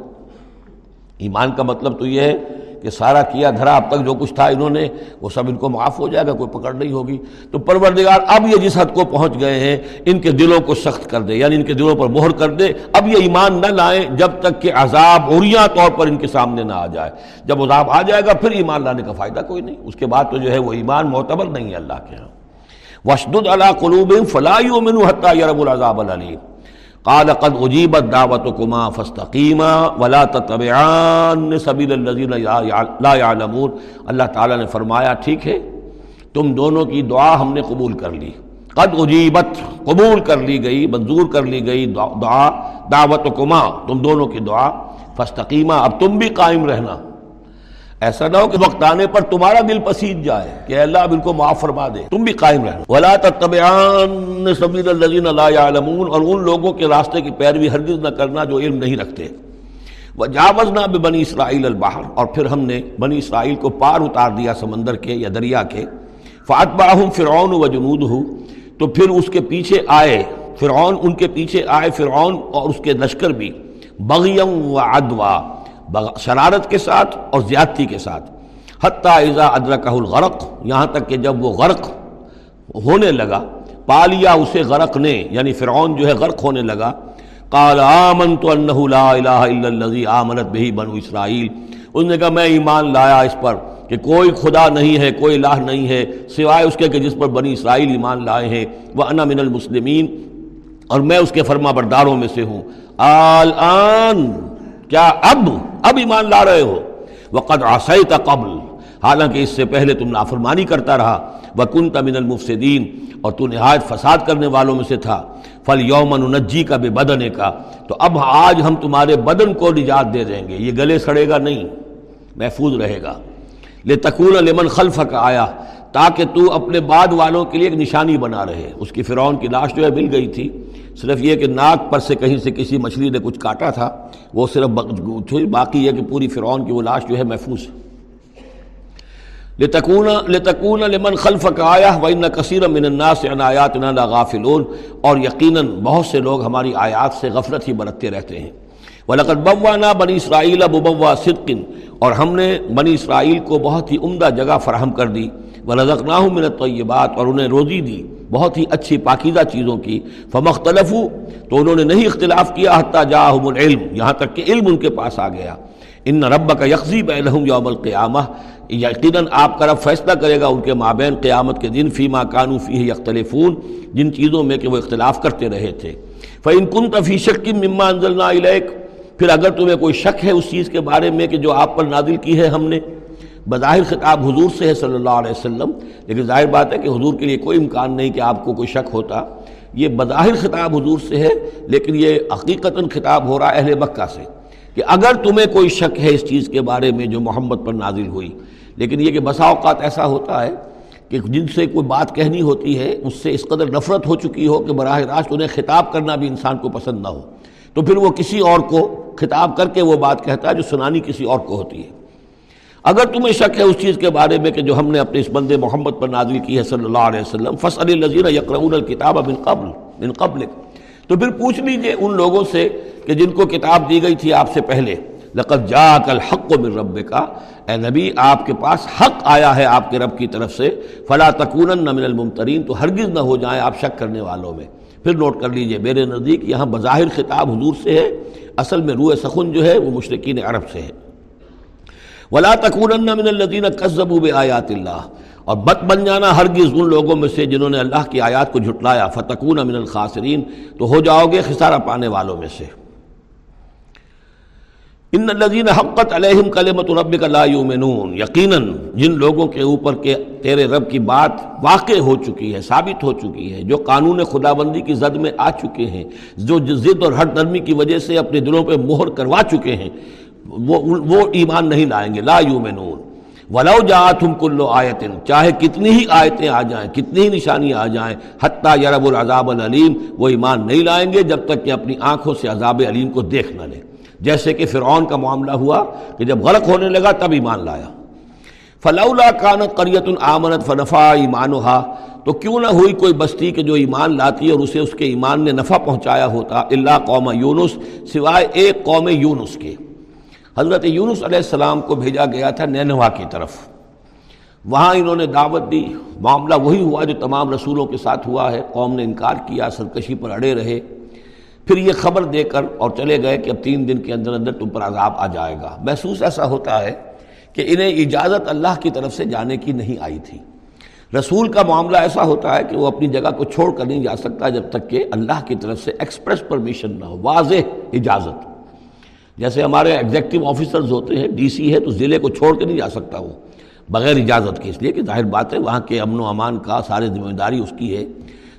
ایمان کا مطلب تو یہ ہے کہ سارا کیا دھرا اب تک جو کچھ تھا انہوں نے، وہ سب ان کو معاف ہو جائے گا، کوئی پکڑ نہیں ہوگی۔ تو پروردگار، اب یہ جس حد کو پہنچ گئے ہیں، ان کے دلوں کو سخت کر دے یعنی ان کے دلوں پر مہر کر دے۔ اب یہ ایمان نہ لائیں جب تک کہ عذاب اوریاں طور پر ان کے سامنے نہ آ جائے۔ جب عذاب آ جائے گا، پھر ایمان لانے کا فائدہ کوئی نہیں۔ اس کے بعد تو جو ہے وہ ایمان معتبر نہیں ہے اللہ کے یہاں وشد اللہ قلوب فلائی من حتیٰ یرب العذاب العلیم قال قد اجیبت دعوتکما فاستقیما ولا تتبعان سبیل الذین لا يعلمون اللہ تعالیٰ نے فرمایا، ٹھیک ہے، تم دونوں کی دعا ہم نے قبول کر لی۔ قد اجیبت، قبول کر لی گئی، منظور کر لی گئی دعا، دعوتکما، تم دونوں کی دعا، فاستقیما، اب تم بھی قائم رہنا۔ ایسا نہ ہو کہ وقت آنے پر تمہارا دل پسید جائے کہ اللہ اب ان کو معاف فرما دے۔ تم بھی قائم رہنا ولا تتبعان سبیل الذین لا يعلمون اور ان لوگوں کے راستے کی پیروی ہرگز نہ کرنا جو علم نہیں رکھتے۔ وجاوزنا ببنی اسرائیل البحر اور پھر ہم نے بنی اسرائیل کو پار اتار دیا سمندر کے یا دریا کے۔ فاتبعہم فرعون وجنودہ تو پھر اس کے پیچھے آئے۔ فرعون ان کے پیچھے آئے، فرعون اور اس کے لشکر بھی۔ بغیم و عدوا شرارت کے ساتھ اور زیادتی کے ساتھ۔ حتیٰ اذا ادرکہ الغرق، یہاں تک کہ جب وہ غرق ہونے لگا، پالیا اسے غرق نے یعنی فرعون جو ہے غرق ہونے لگا۔ قال آمنت انہ لا الہ الا الذی آمنت بہی بنو اسرائیل۔ اس نے کہا، میں ایمان لایا اس پر کہ کوئی خدا نہیں ہے، کوئی الہ نہیں ہے، سوائے اس کے کہ جس پر بنی اسرائیل ایمان لائے ہیں۔ وہ انا من المسلمین اور میں اس کے فرما برداروں میں سے ہوں۔ آل آن کیا اب اب ایمان لا رہے ہو؟ وقت آسیت قبل۔ حالانکہ اس سے پہلے تم نافرمانی کرتا رہا۔ وکن تمن المفسدین۔ اور تو نہایت فساد کرنے والوں میں سے تھا۔ فل یومن انجی کا بے بدن کا تو اب آج ہم تمہارے بدن کو نجات دے دیں گے۔ یہ گلے سڑے گا نہیں، محفوظ رہے گا۔ لے تکون لمن خلف کا آیا۔ تاکہ تو اپنے بعد والوں کے لیے ایک نشانی بنا رہے۔ اس کی فرعون کی لاش جو ہے مل گئی تھی۔ صرف یہ کہ ناک پر سے کہیں سے کسی مچھلی نے کچھ کاٹا تھا، وہ صرف باقی یہ کہ پوری فرعون کی وہ لاش جو ہے محفوظ۔ ہے لتکون لتکون لمن خلف کا آیا و کثیر من الناس عن آیاتنا اور یقیناً بہت سے لوگ ہماری آیات سے غفلت ہی برتتے رہتے ہیں۔ وَلَقَدْ بَوَّانَا بنی اسرائیل بُبَوَّا صِدْقٍ۔ اور ہم نے بنی اسرائیل کو بہت ہی عمدہ جگہ فراہم کر دی۔ وَلَذَقْنَاهُمْ مِنَ الطَّيِّبَاتِ، اور انہیں روزی دی۔ بہت ہی اچھی پاکیزہ چیزوں کی۔ فَمَخْتَلَفُوا تو انہوں نے نہیں اختلاف کیا حتیٰ جاءہم العلم۔ یہاں تک کہ علم ان کے پاس آ گیا۔ ان رب کا یکزی بینہم یوم القیامہ یقیناً آپ کا رب فیصلہ کرے گا ان کے مابین قیامت کے دن فی ما کانو فی یختلفون، جن چیزوں میں کہ وہ اختلاف کرتے رہے تھے۔ فَإِن كُنْتَ فِي شَكٍ مِّمَّا أَنزَلْنَا إِلَيْكَ پھر اگر تمہیں کوئی شک ہے اس چیز کے بارے میں کہ جو آپ پر نازل کی ہے ہم نے، بظاہر خطاب حضور سے ہے صلی اللہ علیہ وسلم، لیکن ظاہر بات ہے کہ حضور کے لیے کوئی امکان نہیں کہ آپ کو کوئی شک ہوتا۔ یہ بظاہر خطاب حضور سے ہے، لیکن یہ حقیقتاً خطاب ہو رہا ہے اہل مکہ سے کہ اگر تمہیں کوئی شک ہے اس چیز کے بارے میں جو محمد پر نازل ہوئی۔ لیکن یہ کہ بسا اوقات ایسا ہوتا ہے کہ جن سے کوئی بات کہنی ہوتی ہے، اس سے اس قدر نفرت ہو چکی ہو کہ براہ راست انہیں خطاب کرنا بھی انسان کو پسند نہ ہو۔ تو پھر وہ کسی اور کو خطاب کر کے وہ بات کہتا ہے جو سنانی کسی اور کو ہوتی ہے۔ اگر تمہیں شک ہے اس چیز کے بارے میں کہ جو ہم نے اپنے اس بندے محمد پر نازل کی ہے صلی اللہ علیہ وسلم فصل الزیر یقرون الکتاب من قبل من قبل تو پھر پوچھ لیجیے ان لوگوں سے کہ جن کو کتاب دی گئی تھی آپ سے پہلے، لقد جاءك الحق من ربك۔ اے نبی، آپ کے پاس حق آیا ہے آپ کے رب کی طرف سے۔ فلا تکونن من الممترین تو ہرگز نہ ہو جائیں آپ شک کرنے والوں میں۔ پھر نوٹ کر لیجیے، میرے نزدیک یہاں بظاہر خطاب حضور سے ہے، اصل میں روح سخن جو ہے وہ مشرقین عرب سے ہے۔ ولا تکونن من الذین کذبوا بآیات اللہ اور بت بن جانا ہرگز ان لوگوں میں سے جنہوں نے اللہ کی آیات کو جھٹلایا۔ فتکون من الخاسرین تو ہو جاؤ گے خسارہ پانے والوں میں سے۔ ان الذین حقت علیہم کلمت ربک لا یؤمنون یقیناً جن لوگوں کے اوپر کے تیرے رب کی بات واقع ہو چکی ہے، ثابت ہو چکی ہے، جو قانون خداوندی کی زد میں آ چکے ہیں، جو ضد اور ہر نرمی کی وجہ سے اپنے دلوں پہ مہر کروا چکے ہیں، وہ وہ ایمان نہیں لائیں گے، لا یؤمنون ولو جاءتهم كل آیت چاہے کتنی ہی آیتیں آ جائیں، کتنی ہی نشانیاں آ جائیں، حتیٰ یرب العذاب العلیم، وہ ایمان نہیں لائیں گے جب تک کہ اپنی آنکھوں سے عذاب علیم کو دیکھ نہ لیں۔ جیسے کہ فرعون کا معاملہ ہوا کہ جب غلط ہونے لگا تب ایمان لایا۔ فلولا کانت قریت العمنت فنفا ایمان تو کیوں نہ ہوئی کوئی بستی کہ جو ایمان لاتی اور اسے اس کے ایمان نے نفع پہنچایا ہوتا اللہ قوم یونس، سوائے ایک قوم یونس کے۔ حضرت یونس علیہ السلام کو بھیجا گیا تھا نینوا کی طرف۔ وہاں انہوں نے دعوت دی۔ معاملہ وہی ہوا جو تمام رسولوں کے ساتھ ہوا ہے۔ قوم نے انکار کیا، سرکشی پر اڑے رہے۔ پھر یہ خبر دے کر اور چلے گئے کہ اب تین دن کے اندر اندر تم پر عذاب آ جائے گا۔ محسوس ایسا ہوتا ہے کہ انہیں اجازت اللہ کی طرف سے جانے کی نہیں آئی تھی۔ رسول کا معاملہ ایسا ہوتا ہے کہ وہ اپنی جگہ کو چھوڑ کر نہیں جا سکتا جب تک کہ اللہ کی طرف سے ایکسپریس پرمیشن نہ ہو، واضح اجازت۔ جیسے ہمارے ایگزیکٹو آفیسرز ہوتے ہیں ڈی سی ہے تو ضلع کو چھوڑ کے نہیں جا سکتا وہ، بغیر اجازت کی اس لیے کہ ظاہر بات ہے، وہاں کے امن و امان کا سارے ذمہ داری اس کی ہے۔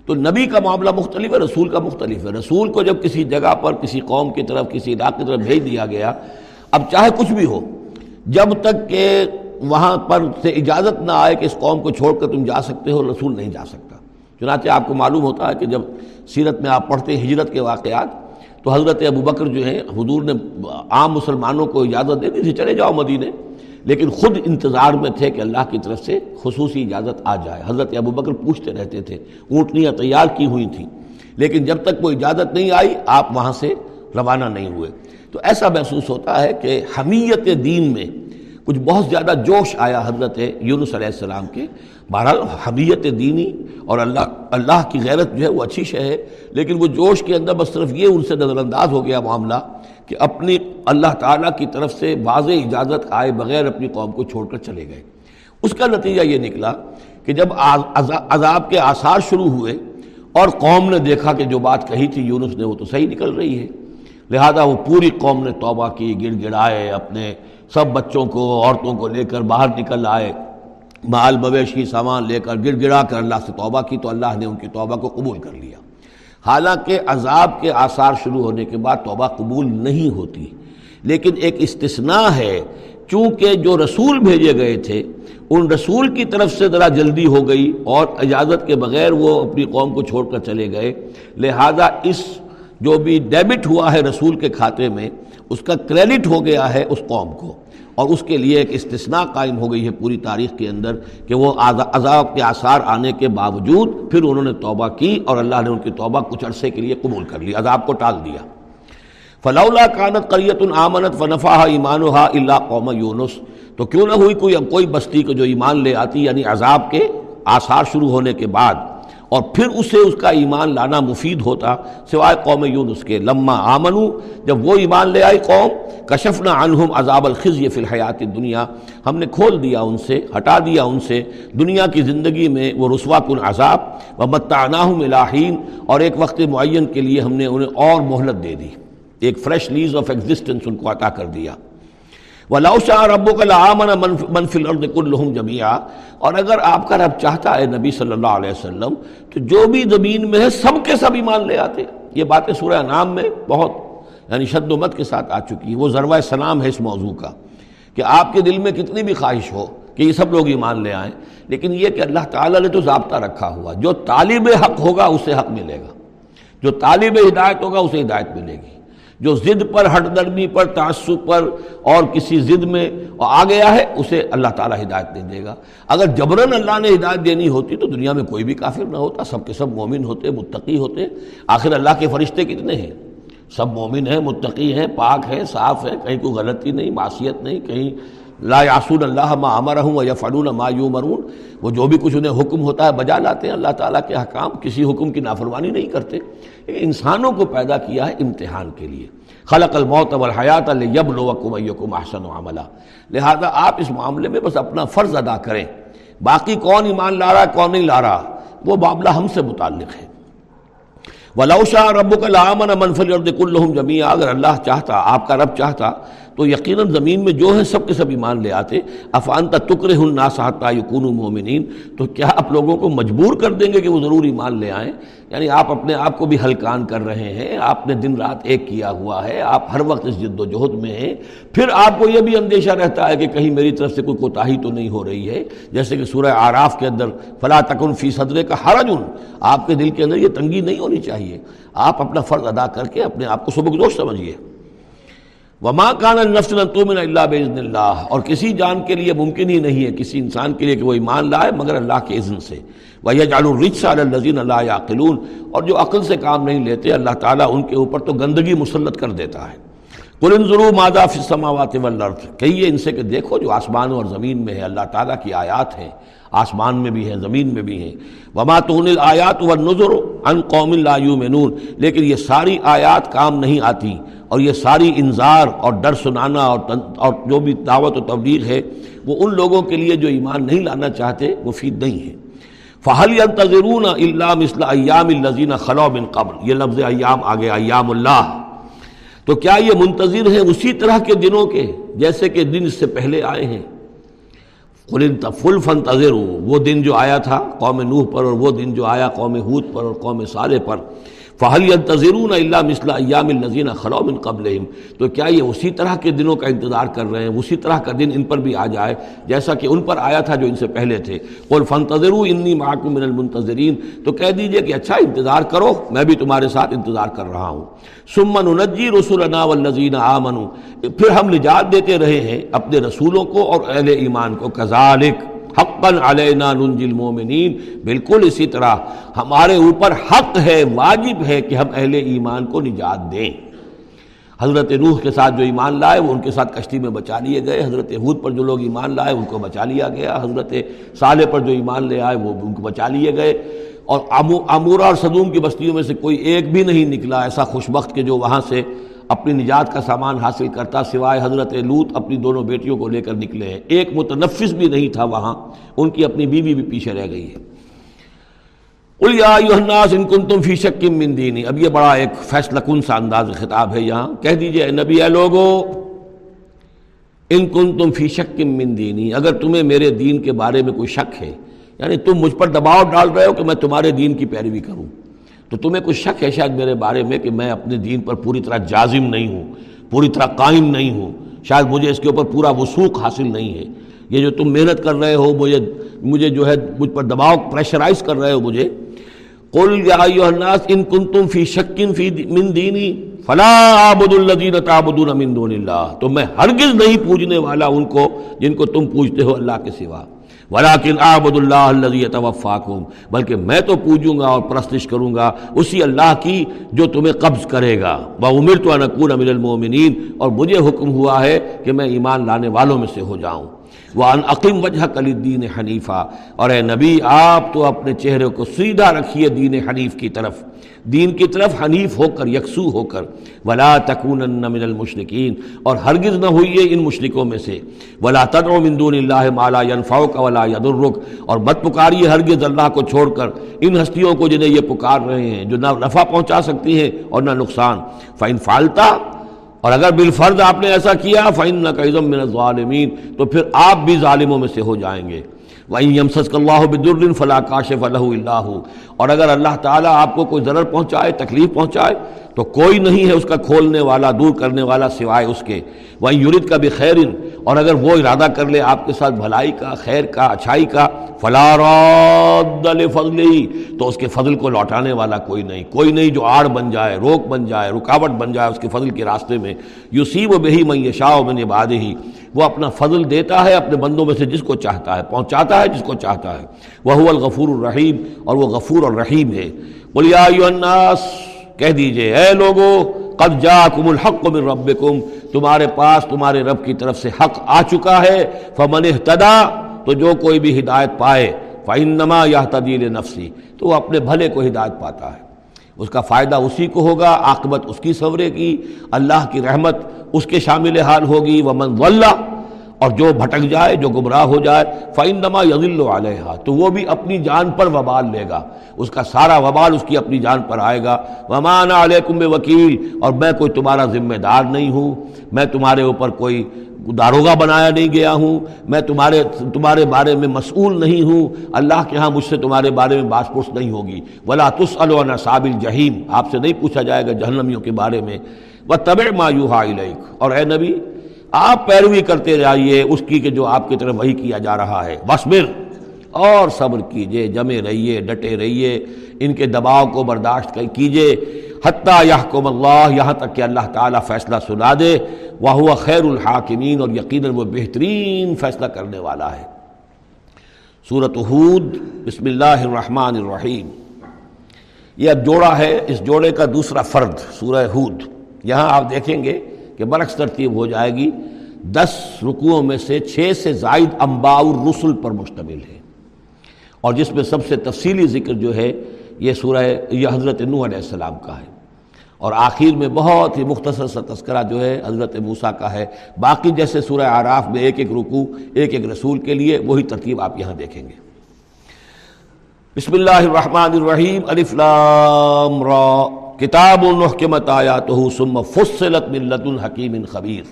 تو نبی کا معاملہ مختلف ہے، رسول کا مختلف ہے۔ رسول کو جب کسی جگہ پر، کسی قوم کی طرف، کسی علاقے کی طرف بھیج دیا گیا، اب چاہے کچھ بھی ہو، جب تک کہ وہاں پر سے اجازت نہ آئے کہ اس قوم کو چھوڑ کر تم جا سکتے ہو، رسول نہیں جا سکتا۔ چنانچہ آپ کو معلوم ہوتا ہے کہ جب سیرت میں آپ پڑھتے ہیں ہجرت کے واقعات، تو حضرت ابو بکر جو ہیں، حضور نے عام مسلمانوں کو اجازت دے دی تھی، چلے جاؤ مدینے۔ لیکن خود انتظار میں تھے کہ اللہ کی طرف سے خصوصی اجازت آ جائے۔ حضرت ابو بکر پوچھتے رہتے تھے، اونٹنیاں تیار کی ہوئی تھیں، لیکن جب تک کوئی اجازت نہیں آئی، آپ وہاں سے روانہ نہیں ہوئے۔ تو ایسا محسوس ہوتا ہے کہ حمیت دین میں کچھ بہت زیادہ جوش آیا حضرت یونس علیہ السلام کے۔ بہرحال حمیت دینی اور اللہ اللہ کی غیرت جو ہے وہ اچھی شے ہے، لیکن وہ جوش کے اندر بس صرف یہ ان سے نظر انداز ہو گیا معاملہ کہ اپنی اللہ تعالیٰ کی طرف سے واضح اجازت آئے بغیر اپنی قوم کو چھوڑ کر چلے گئے۔ اس کا نتیجہ یہ نکلا کہ جب عذاب کے آثار شروع ہوئے اور قوم نے دیکھا کہ جو بات کہی تھی یونس نے وہ تو صحیح نکل رہی ہے۔ لہذا وہ پوری قوم نے توبہ کی، گڑ گڑائے اپنے سب بچوں کو، عورتوں کو لے کر باہر نکل آئے۔ مال مویشی سامان لے کر گڑ گڑا کر اللہ سے توبہ کی تو اللہ نے ان کی توبہ کو قبول کر لیا۔ حالانکہ عذاب کے آثار شروع ہونے کے بعد توبہ قبول نہیں ہوتی۔ لیکن ایک استثناء ہے، چونکہ جو رسول بھیجے گئے تھے، ان رسول کی طرف سے ذرا جلدی ہو گئی اور اجازت کے بغیر وہ اپنی قوم کو چھوڑ کر چلے گئے۔ لہذا اس جو بھی ڈیبٹ ہوا ہے رسول کے کھاتے میں، اس کا کریڈٹ ہو گیا ہے اس قوم کو۔ اور اس کے لیے ایک استثناء قائم ہو گئی ہے پوری تاریخ کے اندر کہ وہ عذاب کے آثار آنے کے باوجود پھر انہوں نے توبہ کی اور اللہ نے ان کی توبہ کچھ عرصے کے لیے قبول کر لی، عذاب کو ٹال دیا۔ فلاح کانت قریت العامنت فنفا ایمان اللہ قوم یونس تو کیوں نہ ہوئی کوئی اب کوئی بستی کو جو ایمان لے آتی یعنی عذاب کے آثار شروع ہونے کے بعد اور پھر اسے اس کا ایمان لانا مفید ہوتا۔ سوائے قوم یونس کے، لما آمنو جب وہ ایمان لے آئی قوم، کشفنا عنہم عذاب الخزی فی الحیات دنیا ہم نے کھول دیا ان سے، ہٹا دیا ان سے۔ دنیا کی زندگی میں وہ رسوا کن عذاب۔ و متعناہم الہین اور ایک وقت معین کے لیے ہم نے انہیں اور مہلت دے دی۔ ایک فریش لیز آف ایگزسٹنس ان کو عطا کر دیا۔ شاہ رب العامن منفی الارض کلہم جمیا اور اگر آپ کا رب چاہتا ہے نبی صلی اللہ علیہ وسلم، تو جو بھی زمین میں ہے سب کے سب ایمان لے آتے۔ یہ باتیں سورہ نام میں بہت یعنی شد و مت کے ساتھ آ چکی ہیں۔ وہ ذروہ سلام ہے اس موضوع کا کہ آپ کے دل میں کتنی بھی خواہش ہو کہ یہ سب لوگ ایمان لے آئیں، لیکن یہ کہ اللہ تعالیٰ نے تو ضابطہ رکھا ہوا۔ جو طالب حق ہوگا، اسے حق ملے گا۔ جو طالب ہدایت ہوگا، اسے ہدایت ملے گی۔ جو ضد پر، ہٹ درمی پر، تعصب پر اور کسی ضد میں آ گیا ہے، اسے اللہ تعالیٰ ہدایت نہیں دے گا۔ اگر جبرن اللہ نے ہدایت دینی ہوتی تو دنیا میں کوئی بھی کافر نہ ہوتا۔ سب کے سب مومن ہوتے، متقی ہوتے۔ آخر اللہ کے فرشتے کتنے ہیں؟ سب مومن ہیں، متقی ہیں، پاک ہیں، صاف ہیں، کہیں کوئی غلطی نہیں، معصیت نہیں، کہیں لا یاسون اللہ ما امرہم یا فنون ما یو مرون وہ جو بھی کچھ انہیں حکم ہوتا ہے بجا لاتے ہیں۔ اللہ تعالیٰ کے حکام کسی حکم کی نافرمانی نہیں کرتے۔ انسانوں کو پیدا کیا ہے امتحان کے لیے۔ خلق الموت والحیات لیبلوکم ایکم احسن عملا۔ لہذا آپ اس معاملے میں بس اپنا فرض ادا کریں۔ باقی کون ایمان لا رہا کون نہیں لا رہا، وہ معاملہ ہم سے متعلق ہے۔ ولاؤشا رب العامن منفل کلحم جمیا اگر اللہ چاہتا، آپ کا رب چاہتا تو یقیناً زمین میں جو ہے سب کے سب ایمان لے آتے۔ افان تکر الناسحتا یقون مومنین۔ تو کیا آپ لوگوں کو مجبور کر دیں گے کہ وہ ضرور ایمان لے آئیں؟ یعنی آپ اپنے آپ کو بھی ہلکان کر رہے ہیں، آپ نے دن رات ایک کیا ہوا ہے، آپ ہر وقت اس جد و جہد میں ہیں۔ پھر آپ کو یہ بھی اندیشہ رہتا ہے کہ کہیں میری طرف سے کوئی کوتاہی تو نہیں ہو رہی ہے۔ جیسے کہ سورہ آراف کے اندر فلاں تکن فی صدرے کا حرجن۔ آپ کے دل کے اندر یہ تنگی نہیں ہونی چاہیے۔ آپ اپنا فرض ادا کر کے اپنے آپ کو سبک دوش سمجھیے۔ وما کان النفس تومن اللہ بزن اللہ۔ اور کسی جان کے لیے ممکن ہی نہیں ہے، کسی انسان کے لیے کہ وہ ایمان لائے مگر اللہ کے اذن سے۔ وہی جالرچ الزین اللہ یاقلون اور جو عقل سے کام نہیں لیتے، اللہ تعالیٰ ان کے اوپر تو گندگی مسلط کر دیتا ہے۔ قلن ضرور مادہ فسماوات والارض کہیے ان سے کہ دیکھو جو آسمان اور زمین میں ہے، اللہ تعالیٰ کی آیات ہیں۔ آسمان میں بھی ہیں، زمین میں بھی ہیں۔ وما تو آیات و نظر ان قوم اللہ یومنون لیکن یہ ساری آیات کام نہیں آتی۔ اور یہ ساری انظار اور ڈر سنانا اور اور جو بھی دعوت و تبلیغ ہے، وہ ان لوگوں کے لیے جو ایمان نہیں لانا چاہتے، مفید نہیں ہے۔ فہل تضرون اللہ مثل ایام الزین خلو بن قبل۔ یہ لفظ ایام آگے، ایام اللہ۔ تو کیا یہ منتظر ہیں اسی طرح کے دنوں کے، جیسے کہ دن اس سے پہلے آئے ہیں؟ فل فن وہ دن جو آیا تھا قوم نوح پر اور وہ دن جو آیا قوم ہود پر اور قوم سالے پر۔ فہل تضرون اللہ مثلا ایام النزین خلوم قبل تو کیا یہ اسی طرح کے دنوں کا انتظار کر رہے ہیں؟ اسی طرح کا دن ان پر بھی آ جائے، جیسا کہ ان پر آیا تھا جو ان سے پہلے تھے۔ قل فن انی معکم من المنتظرین تو کہہ دیجیے کہ اچھا انتظار کرو، میں بھی تمہارے ساتھ انتظار کر رہا ہوں۔ سمن نجی رسولنا والذین آمنوا۔ پھر ہم نجات دیتے رہے ہیں اپنے رسولوں کو اور اہل ایمان کو۔ کذالک حقا علینا ننجی المومنین۔ بالکل اسی طرح ہمارے اوپر حق ہے، واجب ہے کہ ہم اہل ایمان کو نجات دیں۔ حضرت نوح کے ساتھ جو ایمان لائے، وہ ان کے ساتھ کشتی میں بچا لیے گئے۔ حضرت حود پر جو لوگ ایمان لائے، ان کو بچا لیا گیا۔ حضرت صالح پر جو ایمان لے آئے، وہ ان کو بچا لیے گئے۔ اور امورا اور صدوم کی بستیوں میں سے کوئی ایک بھی نہیں نکلا، ایسا خوش بخت کہ جو وہاں سے اپنی نجات کا سامان حاصل کرتا سوائے حضرت لوت اپنی دونوں بیٹیوں کو لے کر نکلے ہیں۔ ایک متنفس بھی نہیں تھا وہاں، ان کی اپنی بیوی بھی پیچھے رہ گئی ہے۔ ان کن تم فی شکم من دینی۔ اب یہ بڑا ایک فیصلہ کن سا انداز خطاب ہے یہاں۔ کہہ دیجیے نبی، اے لوگو، ان کن تم فی شکم من دینی۔ اگر تمہیں میرے دین کے بارے میں کوئی شک ہے یعنی تم مجھ پر دباؤ ڈال رہے ہو کہ میں تمہارے دین کی پیروی کروں۔ تو تمہیں کچھ شک ہے شاید میرے بارے میں کہ میں اپنے دین پر پوری طرح جازم نہیں ہوں، پوری طرح قائم نہیں ہوں۔ شاید مجھے اس کے اوپر پورا وسوخ حاصل نہیں ہے۔ یہ جو تم محنت کر رہے ہو، مجھے مجھے جو ہے مجھ پر دباؤ پریشرائز کر رہے ہو مجھے۔ قل یا الناس ان کنتم فی شکن فی من دینی فلا عابد الذین تعبدون من دون اللہ۔ تو میں ہرگز نہیں پوجنے والا ان کو جن کو تم پوجتے ہو اللہ کے سوا۔ ولاکن آبد اللہ الزی توفاق بلکہ میں تو پوجوں گا اور پرستش کروں گا، اسی اللہ کی جو تمہیں قبض کرے گا۔ وامرت تو نقون من المومنین اور مجھے حکم ہوا ہے کہ میں ایمان لانے والوں میں سے ہو جاؤں۔ وہ عقیم وجہ کلی دین حنیفہ اور اے نبی، آپ تو اپنے چہرے کو سیدھا رکھیے دین حنیف کی طرف۔ دین کی طرف حنیف ہو کر، یکسو ہو کر۔ ولا تکون من المشرکین اور ہرگز نہ ہوئیے ان مشرکوں میں سے۔ ولا تدعو من دون اللہ مالا ينفعك ولا يضرك۔ اور مت پکاریے ہرگز اللہ کو چھوڑ کر ان ہستیوں کو جنہیں یہ پکار رہے ہیں، جو نہ نفع پہنچا سکتی ہیں اور نہ نقصان۔ فَإِن فالتا اور اگر بالفرض آپ نے ایسا کیا فَإِنَّ قیزم من ظالمین تو پھر آپ بھی ظالموں میں سے ہو جائیں گے۔ وہیں یمسس اللہ بدر فلاں کاشف اللہ اللہ اور اگر اللہ تعالیٰ آپ کو کوئی ضرر پہنچائے، تکلیف پہنچائے، تو کوئی نہیں ہے اس کا کھولنے والا، دور کرنے والا سوائے اس کے۔ وہیں یورت کا بھی خیرن اور اگر وہ ارادہ کر لے آپ کے ساتھ بھلائی کا، خیر کا، اچھائی کا فلار فضل ہی تو اس کے فضل کو لوٹانے والا کوئی نہیں۔ کوئی نہیں جو آڑ بن جائے، روک بن جائے، رکاوٹ بن جائے اس کے فضل کے راستے میں۔ یوسیب و بہی میں یشا و میں باد ہی وہ اپنا فضل دیتا ہے، اپنے بندوں میں سے جس کو چاہتا ہے، پہنچاتا ہے جس کو چاہتا ہے۔ وہ الغفور الرحیم، اور وہ غفور الرحیم ہے۔ بولیا الناس، کہہ دیجیے، اے لوگو قد جاکم الحق من ربکم تمہارے پاس تمہارے رب کی طرف سے حق آ چکا ہے۔ فمن اہتدا تو جو کوئی بھی ہدایت پائے فعنما یا تدیر نفسی تو وہ اپنے بھلے کو ہدایت پاتا ہے۔ اس کا فائدہ اسی کو ہوگا، عاقبت اس کی سورے کی، اللہ کی رحمت اس کے شامل حال ہوگی۔ ومن ولّہ اور جو بھٹک جائے، جو گمراہ ہو جائے فعین نما یغل علیہ تو وہ بھی اپنی جان پر وبال لے گا۔ اس کا سارا وبال اس کی اپنی جان پر آئے گا۔ ومان علیکم وکیل اور میں کوئی تمہارا ذمہ دار نہیں ہوں۔ میں تمہارے اوپر کوئی داروغہ بنایا نہیں گیا ہوں۔ میں تمہارے تمہارے بارے میں مسئول نہیں ہوں۔ اللہ کے ہاں مجھ سے تمہارے بارے میں باس پرس نہیں ہوگی۔ ولا تس صابل جہیم آپ سے نہیں پوچھا جائے گا جہنمیوں کے بارے میں۔ وہ طب مایوہا اور اے نبی آپ پیروی کرتے جائیے، اس کی کہ جو آپ کی طرف وہی کیا جا رہا ہے۔ بسمر اور صبر کیجیے، جمے رہیے، ڈٹے رہیے، ان کے دباؤ کو برداشت کیجیے۔ حتیٰ یحکم اللہ، یہاں تک کہ اللہ تعالیٰ فیصلہ سنا دے۔ وہ خیر الحاکمین، اور یقیناً وہ بہترین فیصلہ کرنے والا ہے۔ صورت حود، بسم اللہ الرحمن الرحیم۔ یہ اب جوڑا ہے، اس جوڑے کا دوسرا فرد، سورہ حود۔ یہاں آپ دیکھیں گے کہ برعکس ترتیب ہو جائے گی۔ دس رکوعوں میں سے چھ سے زائد انباء الرسل پر مشتمل ہے اور جس میں سب سے تفصیلی ذکر جو ہے، یہ سورہ یہ حضرت نوح علیہ السلام کا ہے۔ اور آخر میں بہت ہی مختصر سا تذکرہ جو ہے حضرت موسیٰ کا ہے۔ باقی جیسے سورہ آراف میں ایک ایک رکوع، ایک ایک رسول کے لیے وہی ترتیب آپ یہاں دیکھیں گے۔ بسم اللہ الرحمن الرحیم، الف لام را۔ کتاب الحکمت آیات ثم فصلت من لدن حکیم خبیر۔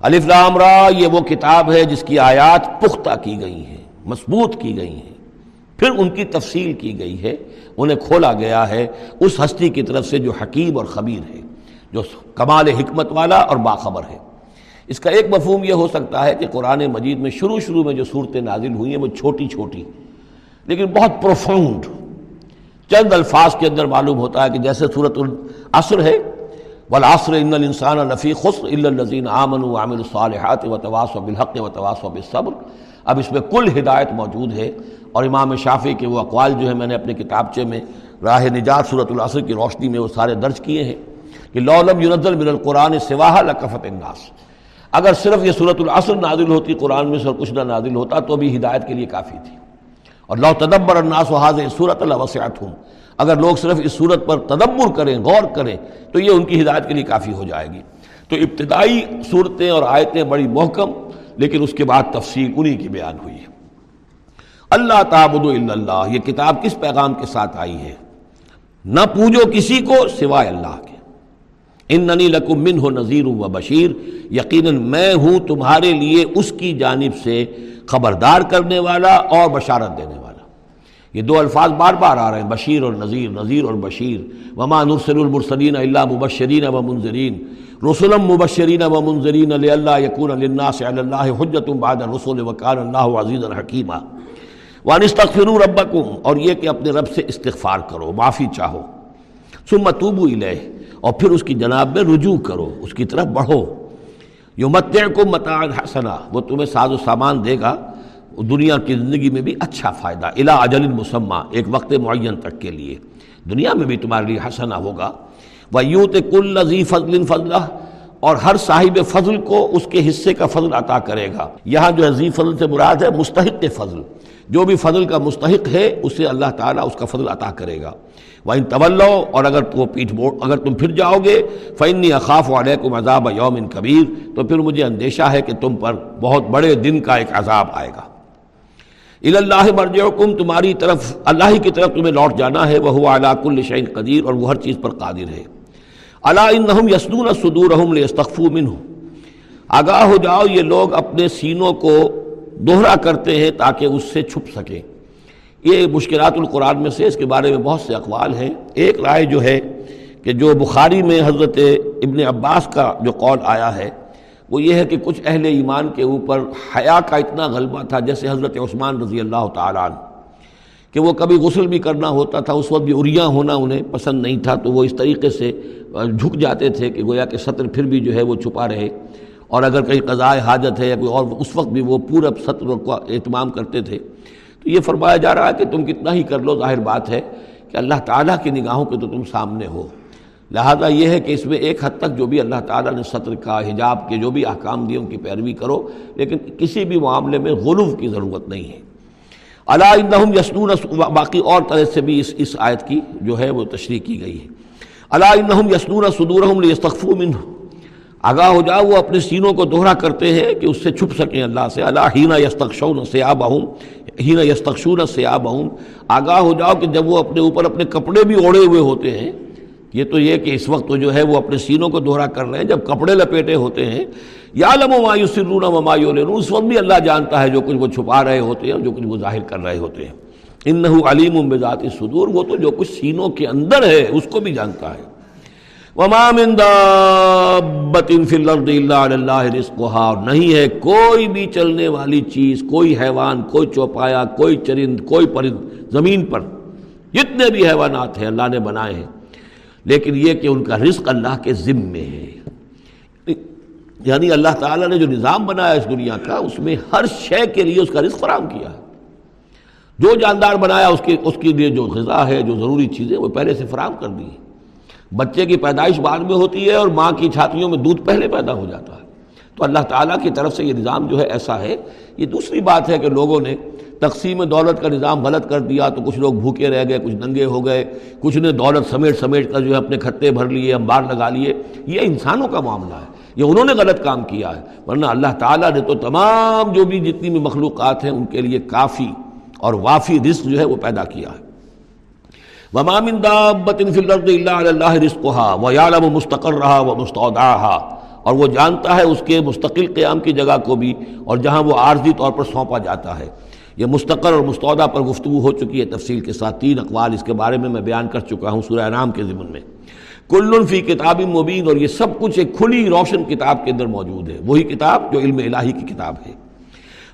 الف لام را، یہ وہ کتاب ہے جس کی آیات پختہ کی گئی ہیں، مضبوط کی گئی ہیں۔ پھر ان کی تفصیل کی گئی ہے، انہیں کھولا گیا ہے اس ہستی کی طرف سے جو حکیم اور خبیر ہے، جو کمال حکمت والا اور باخبر ہے۔ اس کا ایک مفہوم یہ ہو سکتا ہے کہ قرآن مجید میں شروع شروع میں جو صورتیں نازل ہوئی ہیں وہ چھوٹی چھوٹی لیکن بہت پروفاؤنڈ۔ چند الفاظ کے اندر معلوم ہوتا ہے کہ جیسے صورت العصر ہے، والعصر ان الانسان لفی خسر الا الذين امنوا وعملوا الصالحات وتواصوا بالحق وتواصوا بالصبر۔ اب اس میں کل ہدایت موجود ہے اور امام شافی کے وہ اقوال جو ہے میں نے اپنے کتابچے میں راہ نجات صورت العصر کی روشنی میں وہ سارے درج کیے ہیں کہ لولم ينزل من القرآن سواہ لکفت الناس۔ اگر صرف یہ صورت العصر نازل ہوتی قرآن میں سے اور کچھ نہ نازل ہوتا تو بھی ہدایت کے لیے کافی تھی۔ اور لو تدبر الناس و حاضر صورت اللہ وسعت ہوں۔ اگر لوگ صرف اس صورت پر تدبر کریں، غور کریں، تو یہ ان کی ہدایت کے لیے کافی ہو جائے گی۔ تو ابتدائی صورتیں اور آیتیں بڑی محکم، لیکن اس کے بعد تفصیل انہی کی بیان ہوئی ہے۔ اللہ تعبد اللہ، یہ کتاب کس پیغام کے ساتھ آئی ہے؟ نہ پوجو کسی کو سوائے اللہ کے۔ ان ننی لکم من ہو نذیر و بشیر، یقیناً میں ہوں تمہارے لیے اس کی جانب سے خبردار کرنے والا اور بشارت دینے والا۔ یہ دو الفاظ بار بار آ رہے ہیں، بشیر اور نذیر نذیر اور بشیر۔ وما نرسل المرسلین اللہ مبشرین و منظرین رسولم مبشرین و منظرین علی اللہ یقون للناس علی اللہ حجت بعد رسول وکان اللہ عزیز الحکیمہ وان استغفروا ربکم اور یہ کہ اپنے رب سے استغفار کرو، معافی چاہو۔ ثم توبو الیہ اور پھر اس کی جناب میں رجوع کرو، اس کی طرف بڑھو۔ یو متعکم متاع حسنا وہ تمہیں ساز و سامان دے گا، دنیا کی زندگی میں بھی اچھا فائدہ الا اجل مسمہ، ایک وقت معین تک کے لیے۔ دنیا میں بھی تمہارے لیے حسنا ہوگا۔ وہ یوت کل نظی فضل فضلہ اور ہر صاحب فضل کو اس کے حصے کا فضل عطا کرے گا۔ یہاں جو عظیم فضل سے مراد ہے، مستحق فضل۔ جو بھی فضل کا مستحق ہے، اسے اللہ تعالیٰ اس کا فضل عطا کرے گا۔ وہ ان اور اگر وہ پیٹھ بوٹ اگر تم پھر جاؤ گے فنی اخاف علیکم عذاب یوم کبیر تو پھر مجھے اندیشہ ہے کہ تم پر بہت بڑے دن کا ایک عذاب آئے گا۔ اللہ مرجعکم تمہاری طرف، اللہ کی طرف تمہیں لوٹ جانا ہے وہ علا کل شعین قدیر اور وہ ہر چیز پر قادر ہے۔ اللہ انہم یسنون صدورہم لیستخفو منہ آگاہ ہو جاؤ، یہ لوگ اپنے سینوں کو دوہرا کرتے ہیں تاکہ اس سے چھپ سکیں۔ یہ مشکلات القرآن میں سے اس کے بارے میں بہت سے اقوال ہیں۔ ایک رائے جو ہے کہ جو بخاری میں حضرت ابن عباس کا جو قول آیا ہے، وہ یہ ہے کہ کچھ اہل ایمان کے اوپر حیا کا اتنا غلبہ تھا، جیسے حضرت عثمان رضی اللہ تعالیٰ عنہ، کہ وہ کبھی غسل بھی کرنا ہوتا تھا، اس وقت بھی اریاں ہونا انہیں پسند نہیں تھا، تو وہ اس طریقے سے جھک جاتے تھے کہ گویا کہ سطر پھر بھی جو ہے وہ چھپا رہے۔ اور اگر کہیں قضاء حاجت ہے یا کوئی اور، اس وقت بھی وہ پورا سطر کا اہتمام کرتے تھے۔ یہ فرمایا جا رہا ہے کہ تم کتنا ہی کر لو، ظاہر بات ہے کہ اللہ تعالیٰ کی نگاہوں کے تو تم سامنے ہو۔ لہذا یہ ہے کہ اس میں ایک حد تک جو بھی اللہ تعالیٰ نے سطر کا، حجاب کے جو بھی احکام دیے، ان کی پیروی کرو، لیکن کسی بھی معاملے میں غلو کی ضرورت نہیں ہے۔ اللہ یسنون باقی اور طرح سے بھی اس اس آیت کی جو ہے وہ تشریح کی گئی ہے۔ اللہ یسنون صدورہم لیستخفو منہ۔ آگاہ ہو جاؤ، وہ اپنے سینوں کو دوہرا کرتے ہیں کہ اس سے چھپ سکیں اللہ سے۔ اللہ ہینا یستخشون سیاب ہوں ہینا یستخشون سیاب ہوں آگاہ ہو جاؤ کہ جب وہ اپنے اوپر اپنے کپڑے بھی اوڑے ہوئے ہوتے ہیں، یہ تو یہ کہ اس وقت جو ہے وہ اپنے سینوں کو دوہرا کر رہے ہیں، جب کپڑے لپیٹے ہوتے ہیں یا لم و مایو سرون و مایو اس وقت بھی اللہ جانتا ہے جو کچھ وہ چھپا رہے ہوتے ہیں، جو کچھ وہ ظاہر کر رہے ہوتے ہیں۔ ان علیم بذات صدور وہ تو جو کچھ سینوں کے اندر ہے، اس کو بھی جانتا ہے۔ اور نہیں ہے کوئی بھی چلنے والی چیز، کوئی حیوان، کوئی چوپایا، کوئی چرند، کوئی پرند زمین پر، جتنے بھی حیوانات ہیں اللہ نے بنائے ہیں، لیکن یہ کہ ان کا رزق اللہ کے ذمے ہے۔ یعنی اللہ تعالیٰ نے جو نظام بنایا اس دنیا کا، اس میں ہر شے کے لیے اس کا رزق فراہم کیا ہے۔ جو جاندار بنایا، اس کے اس کے لیے جو غذا ہے، جو ضروری چیزیں، وہ پہلے سے فراہم کر دی بچے کی پیدائش بعد میں ہوتی ہے اور ماں کی چھاتیوں میں دودھ پہلے پیدا ہو جاتا ہے۔ تو اللہ تعالیٰ کی طرف سے یہ نظام جو ہے ایسا ہے۔ یہ دوسری بات ہے کہ لوگوں نے تقسیم دولت کا نظام غلط کر دیا تو کچھ لوگ بھوکے رہ گئے، کچھ ننگے ہو گئے۔ کچھ نے دولت سمیٹ سمیٹ کر جو ہے اپنے کھتے بھر لیے امبار لگا لیے۔ یہ انسانوں کا معاملہ ہے۔ یہ انہوں نے غلط کام کیا ہے۔ ورنہ اللہ تعالیٰ نے تو تمام جو بھی جتنی بھی مخلوقات ہیں ان کے لیے کافی اور وافی رزق جو ہے وہ پیدا کیا ہے۔ اللہ رزق وہ یالم و مستقر رہا وہ مستعودہ اور وہ جانتا ہے اس کے مستقل قیام کی جگہ کو بھی اور جہاں وہ عارضی طور پر سونپا جاتا ہے۔ یہ مستقر اور مستعودہ پر گفتگو ہو چکی ہے۔ تفصیل کے ساتھ تین اقوال اس کے بارے میں میں بیان کر چکا ہوں سورہ نام کے ضمن میں۔ کل فی کتاب مبین اور یہ سب کچھ ایک کھلی روشن کتاب کے اندر موجود ہے۔ وہی کتاب جو علم الہی کی کتاب ہے۔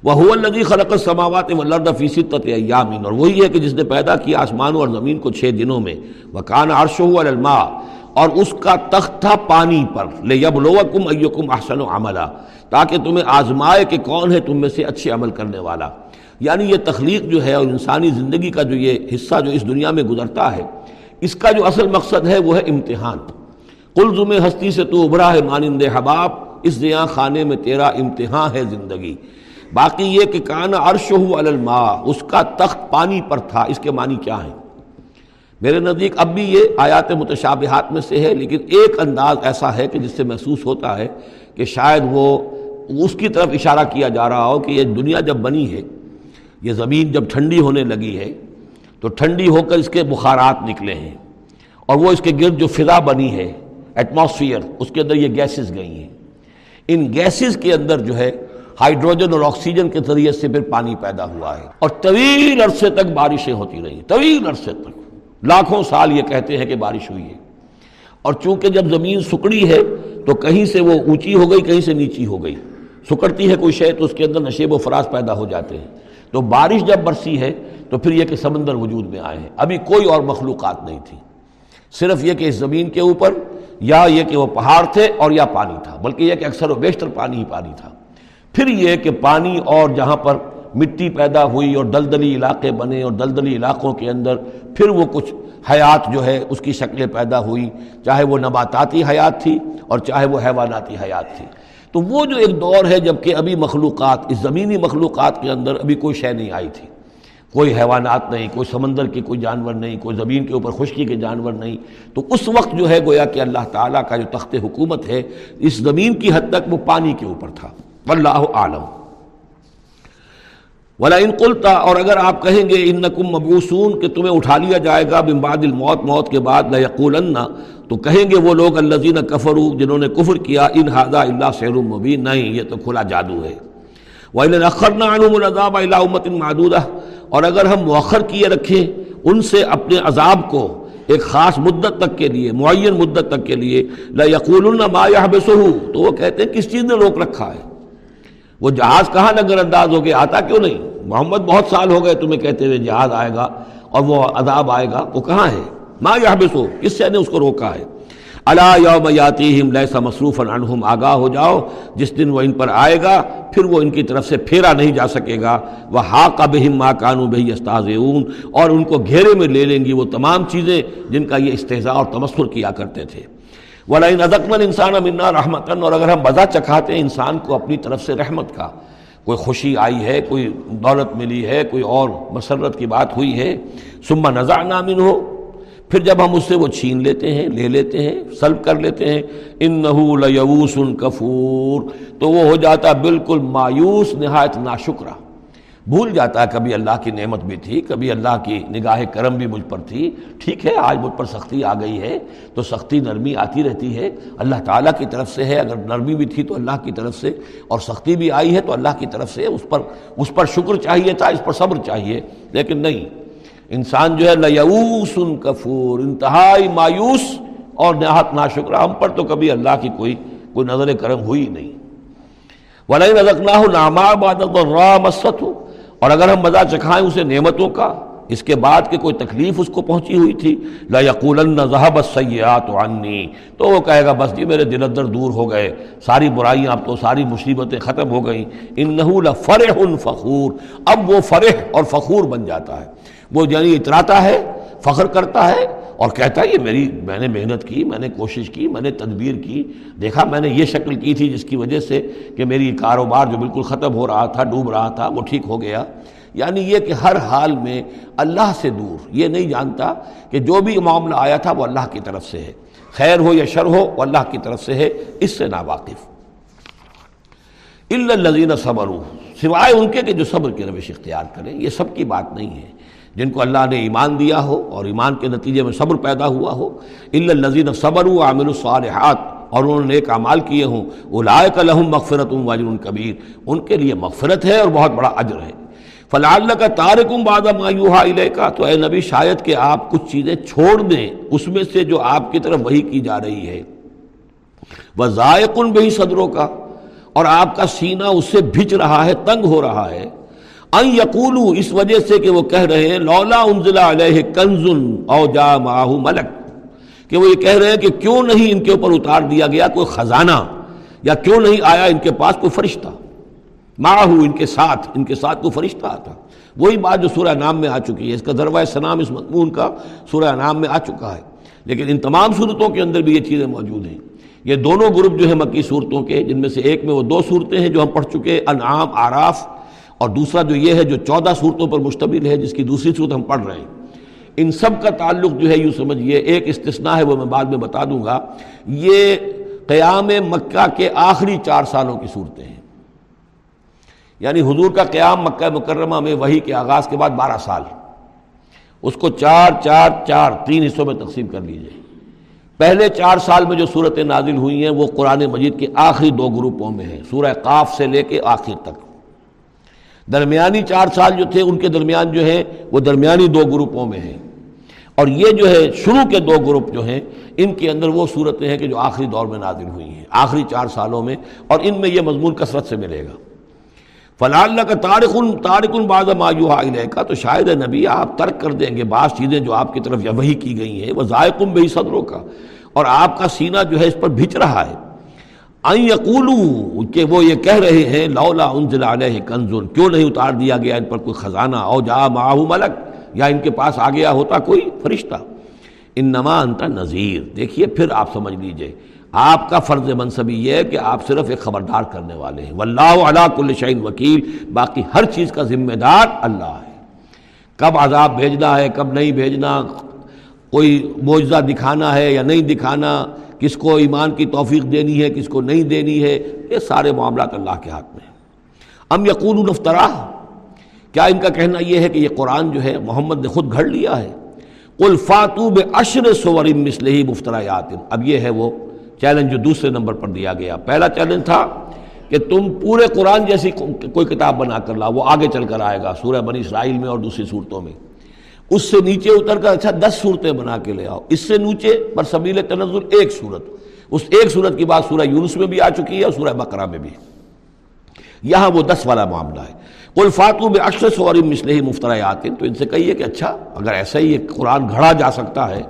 وہ الدی خلق سماوات و فی ستت ایامین اور وہی ہے کہ جس نے پیدا کیا آسمانوں اور زمین کو چھ دنوں میں۔ وہ کان عرش الما اور اس کا تخت تھا پانی پر۔ لے یب ایکم احسن و عملہ تاکہ تمہیں آزمائے کہ کون ہے تم میں سے اچھے عمل کرنے والا۔ یعنی یہ تخلیق جو ہے اور انسانی زندگی کا جو یہ حصہ جو اس دنیا میں گزرتا ہے، اس کا جو اصل مقصد ہے وہ ہے امتحان۔ قلزم ہستی سے تو ابھرا ہے مانند حباب، اس دیا خانے میں تیرا امتحان ہے زندگی۔ باقی یہ کہ کان عرش ہو الماء، اس کا تخت پانی پر تھا، اس کے معنی کیا ہیں؟ میرے نزدیک اب بھی یہ آیات متشابہات میں سے ہے، لیکن ایک انداز ایسا ہے کہ جس سے محسوس ہوتا ہے کہ شاید وہ اس کی طرف اشارہ کیا جا رہا ہو کہ یہ دنیا جب بنی ہے، یہ زمین جب ٹھنڈی ہونے لگی ہے، تو ٹھنڈی ہو کر اس کے بخارات نکلے ہیں اور وہ اس کے گرد جو فضا بنی ہے ایٹماسفیئر اس کے اندر یہ گیسز گئی ہیں۔ ان گیسز کے اندر جو ہے ہائیڈروجن اور آکسیجن کے ذریعے سے پھر پانی پیدا ہوا ہے اور طویل عرصے تک بارشیں ہوتی رہی طویل عرصے تک۔ لاکھوں سال یہ کہتے ہیں کہ بارش ہوئی ہے۔ اور چونکہ جب زمین سکڑی ہے تو کہیں سے وہ اونچی ہو گئی، کہیں سے نیچی ہو گئی۔ سکڑتی ہے کوئی شے تو اس کے اندر نشیب و فراز پیدا ہو جاتے ہیں۔ تو بارش جب برسی ہے تو پھر یہ کہ سمندر وجود میں آئے ہیں۔ ابھی کوئی اور مخلوقات نہیں تھی۔ صرف یہ کہ اس زمین کے اوپر یا یہ کہ وہ پہاڑ تھے اور یا پانی تھا، بلکہ یہ کہ اکثر و بیشتر پانی ہی پانی تھا۔ پھر یہ کہ پانی اور جہاں پر مٹی پیدا ہوئی اور دلدلی علاقے بنے اور دلدلی علاقوں کے اندر پھر وہ کچھ حیات جو ہے اس کی شکلیں پیدا ہوئی۔ چاہے وہ نباتاتی حیات تھی اور چاہے وہ حیواناتی حیات تھی۔ تو وہ جو ایک دور ہے جبکہ ابھی مخلوقات، اس زمینی مخلوقات کے اندر ابھی کوئی شے نہیں آئی تھی۔ کوئی حیوانات نہیں، کوئی سمندر کے کوئی جانور نہیں، کوئی زمین کے اوپر خشکی کے جانور نہیں۔ تو اس وقت جو ہے گویا کہ اللہ تعالیٰ کا جو تخت حکومت ہے، اس زمین کی حد تک وہ پانی کے اوپر تھا۔ واللہ عالم ولا ان قلتا اور اگر آپ کہیں گے ان نقم مبوسون کہ تمہیں اٹھا لیا جائے گا بمباد الموت، موت کے بعد نہ یقول تو کہیں گے وہ لوگ الزین کفرو جنہوں نے کفر کیا، ان ہادہ اللہ سیر المبین نہیں، یہ تو کھلا جادو ہے۔ وہ اخر الضاب اللہ امت معدودہ اور اگر ہم مؤخر کیے رکھیں، ان سے اپنے عذاب کو ایک خاص مدت تک کے لیے، معین مدت تک کے لیے لا یقول ما بسو تو وہ کہتے ہیں کس چیز نے روک رکھا ہے؟ وہ جہاز کہاں نظر انداز ہو گیا؟ آتا کیوں نہیں؟ محمد بہت سال ہو گئے تمہیں کہتے ہوئے جہاز آئے گا اور وہ عذاب آئے گا، وہ کہاں ہے؟ ماں یہ بسو کس سے نے اس کو روکا ہے؟ اللہ یوم یاتیم لیسا مصروف عنہم، آگاہ ہو جاؤ، جس دن وہ ان پر آئے گا، پھر وہ ان کی طرف سے پھیرا نہیں جا سکے گا۔ وہ ہا کا بہم ماں کانو بہی استاذ اور ان کو گھیرے میں لے لیں گی وہ تمام چیزیں جن کا یہ استحضاء اور تمسر کیا کرتے تھے۔ ولین ادکمن انسان منا رحمتن اور اگر ہم مزہ چکھاتے ہیں انسان کو اپنی طرف سے رحمت کا، کوئی خوشی آئی ہے، کوئی دولت ملی ہے، کوئی اور مسرت کی بات ہوئی ہے سما نظا نامن ہو پھر جب ہم اس سے وہ چھین لیتے ہیں، لے لیتے ہیں، سلب کر لیتے ہیں ان نحو کفور، تو وہ ہو جاتا بالکل مایوس، نہایت ناشکرہ۔ بھول جاتا ہے، کبھی اللہ کی نعمت بھی تھی، کبھی اللہ کی نگاہ کرم بھی مجھ پر تھی۔ ٹھیک ہے، آج مجھ پر سختی آ گئی ہے، تو سختی نرمی آتی رہتی ہے۔ اللہ تعالیٰ کی طرف سے ہے، اگر نرمی بھی تھی تو اللہ کی طرف سے، اور سختی بھی آئی ہے تو اللہ کی طرف سے اس پر اس پر شکر چاہیے تھا، اس پر صبر چاہیے، لیکن نہیں۔ انسان جو ہے لیوس کفور، انتہائی مایوس اور نہایت نا ہم پر تو کبھی اللہ کی کوئی کوئی نظر کرم ہوئی نہیں۔ ولی نظر نہ ہو ناما عبادت اور اگر ہم مزہ چکھائیں اسے نعمتوں کا، اس کے بعد کہ کوئی تکلیف اس کو پہنچی ہوئی تھی لا یقول ذہب السیئات عنی تو وہ کہے گا، بس جی میرے دل اندر دور ہو گئے، ساری برائیاں اب تو ساری مصیبتیں ختم ہو گئیں۔ انہو لفرح فخور۔ اب وہ فرح اور فخور بن جاتا ہے۔ وہ یعنی اتراتا ہے، فخر کرتا ہے اور کہتا ہے یہ میری میں نے محنت کی، میں نے کوشش کی، میں نے تدبیر کی۔ دیکھا، میں نے یہ شکل کی تھی جس کی وجہ سے کہ میری کاروبار جو بالکل ختم ہو رہا تھا، ڈوب رہا تھا، وہ ٹھیک ہو گیا۔ یعنی یہ کہ ہر حال میں اللہ سے دور، یہ نہیں جانتا کہ جو بھی معاملہ آیا تھا وہ اللہ کی طرف سے ہے۔ خیر ہو یا شر ہو، وہ اللہ کی طرف سے ہے، اس سے نا واقف الزین صبر سوائے ان کے کہ جو صبر کی روش اختیار کریں، یہ سب کی بات نہیں ہے۔ جن کو اللہ نے ایمان دیا ہو اور ایمان کے نتیجے میں صبر پیدا ہوا ہو الزین صبر و عامل الصالحات، اور انہوں نے ایک اعمال کیے ہوں اولائک لہم مغفرت واجر کبیر ان کے لیے مغفرت ہے اور بہت بڑا اجر ہے۔ فلاں اللہ کا تارکم بادہ مایوہا علیہ کا تو اے نبی، شاید کہ آپ کچھ چیزیں چھوڑ دیں، اس میں سے جو آپ کی طرف وہی کی جا رہی ہے۔ وہ ذائقن بہی صدروں کا اور آپ کا سینہ اس سے بھچ رہا ہے، تنگ ہو رہا ہے۔ ان یقولو، اس وجہ سے کہ وہ کہہ رہے ہیں، لولا انزلہ علیہ کنزن او جا ماہو ملک۔ کہ وہ یہ کہہ رہے ہیں کہ کیوں نہیں ان کے اوپر اتار دیا گیا کوئی خزانہ؟ یا کیوں نہیں آیا ان کے پاس کوئی فرشتہ؟ ماہو ان کے ساتھ، ان کے ساتھ کوئی فرشتہ آتا۔ وہی بات جو سورہ نام میں آ چکی ہے، اس کا ذروہ سنام اس مضمون کا سورہ نام میں آ چکا ہے۔ لیکن ان تمام صورتوں کے اندر بھی یہ چیزیں موجود ہیں۔ یہ دونوں گروپ جو ہیں مکی صورتوں کے، جن میں سے ایک میں وہ دو صورتیں ہیں جو ہم پڑھ چکے انعام، آراف۔ اور دوسرا جو یہ ہے جو چودہ صورتوں پر مشتمل ہے جس کی دوسری صورت ہم پڑھ رہے ہیں۔ ان سب کا تعلق جو ہے یوں سمجھئے، ایک استثناء ہے وہ میں بعد میں بتا دوں گا۔ یہ قیام مکہ کے آخری چار سالوں کی صورتیں ہیں۔ یعنی حضور کا قیام مکہ مکرمہ میں وہی کے آغاز کے بعد بارہ سال۔ اس کو چار چار چار، تین حصوں میں تقسیم کر لیجیے پہلے چار سال میں جو صورتیں نازل ہوئی ہیں وہ قرآن مجید کے آخری دو گروپوں میں ہیں۔ سورہ قاف سے لے کے آخر تک۔ درمیانی چار سال جو تھے، ان کے درمیان جو ہے وہ درمیانی دو گروپوں میں ہیں۔ اور یہ جو ہے، شروع کے دو گروپ جو ہیں، ان کے اندر وہ صورتیں ہیں کہ جو آخری دور میں نازل ہوئی ہیں۔ آخری چار سالوں میں، اور ان میں یہ مضمون کثرت سے ملے گا۔ فلاں اللہ کا تارک ان تارک الباز مایو علیہ کا تو شاید نبی آپ ترک کر دیں گے بعض چیزیں جو آپ کی طرف وہی کی گئی ہیں۔ وہ ذائقم بے صدروں کا اور آپ کا سینہ جو ہے اس پر بھچ رہا ہے۔ آئیں کہ وہ یہ کہہ رہے ہیں، لولا انزل علیہ کنزن کیوں نہیں اتار دیا گیا ان پر کوئی خزانہ؟ او جا معاہو ملک، یا ان کے پاس آ گیا ہوتا کوئی فرشتہ۔ ان نما انتا نذیر۔ دیکھیے پھر آپ سمجھ لیجیے، آپ کا فرض منصبی یہ ہے کہ آپ صرف ایک خبردار کرنے والے ہیں۔ واللہ علا کل شعین وکیل، باقی ہر چیز کا ذمہ دار اللہ ہے۔ کب عذاب بھیجنا ہے، کب نہیں بھیجنا، کوئی معجزہ دکھانا ہے یا نہیں دکھانا کس کو ایمان کی توفیق دینی ہے، کس کو نہیں دینی ہے، یہ سارے معاملات اللہ کے ہاتھ میں ہیں۔ ام یقون نفترا کیا ان کا کہنا یہ ہے کہ یہ قرآن جو ہے محمد نے خود گھڑ لیا ہے؟ الفاتو اشر سور مسلح مفترایات اب یہ ہے وہ چیلنج جو دوسرے نمبر پر دیا گیا۔ پہلا چیلنج تھا کہ تم پورے قرآن جیسی کوئی کتاب بنا کر لاؤ، وہ آگے چل کر آئے گا سورہ بنی اسرائیل میں اور دوسری صورتوں میں۔ اس سے نیچے اتر کر اچھا دس صورتیں بنا کے لے آؤ۔ اس سے نیچے پر سبیل تنزل ایک صورت۔ اس ایک صورت کی بات سورہ یونس میں بھی آ چکی ہے اور سورہ بقرہ میں بھی۔ یہاں وہ دس والا معاملہ ہے۔ کوئی فاتو میں اکثر سوری مسلح مفترایات تو ان سے کہیے کہ اچھا اگر ایسا ہی یہ قرآن گھڑا جا سکتا ہے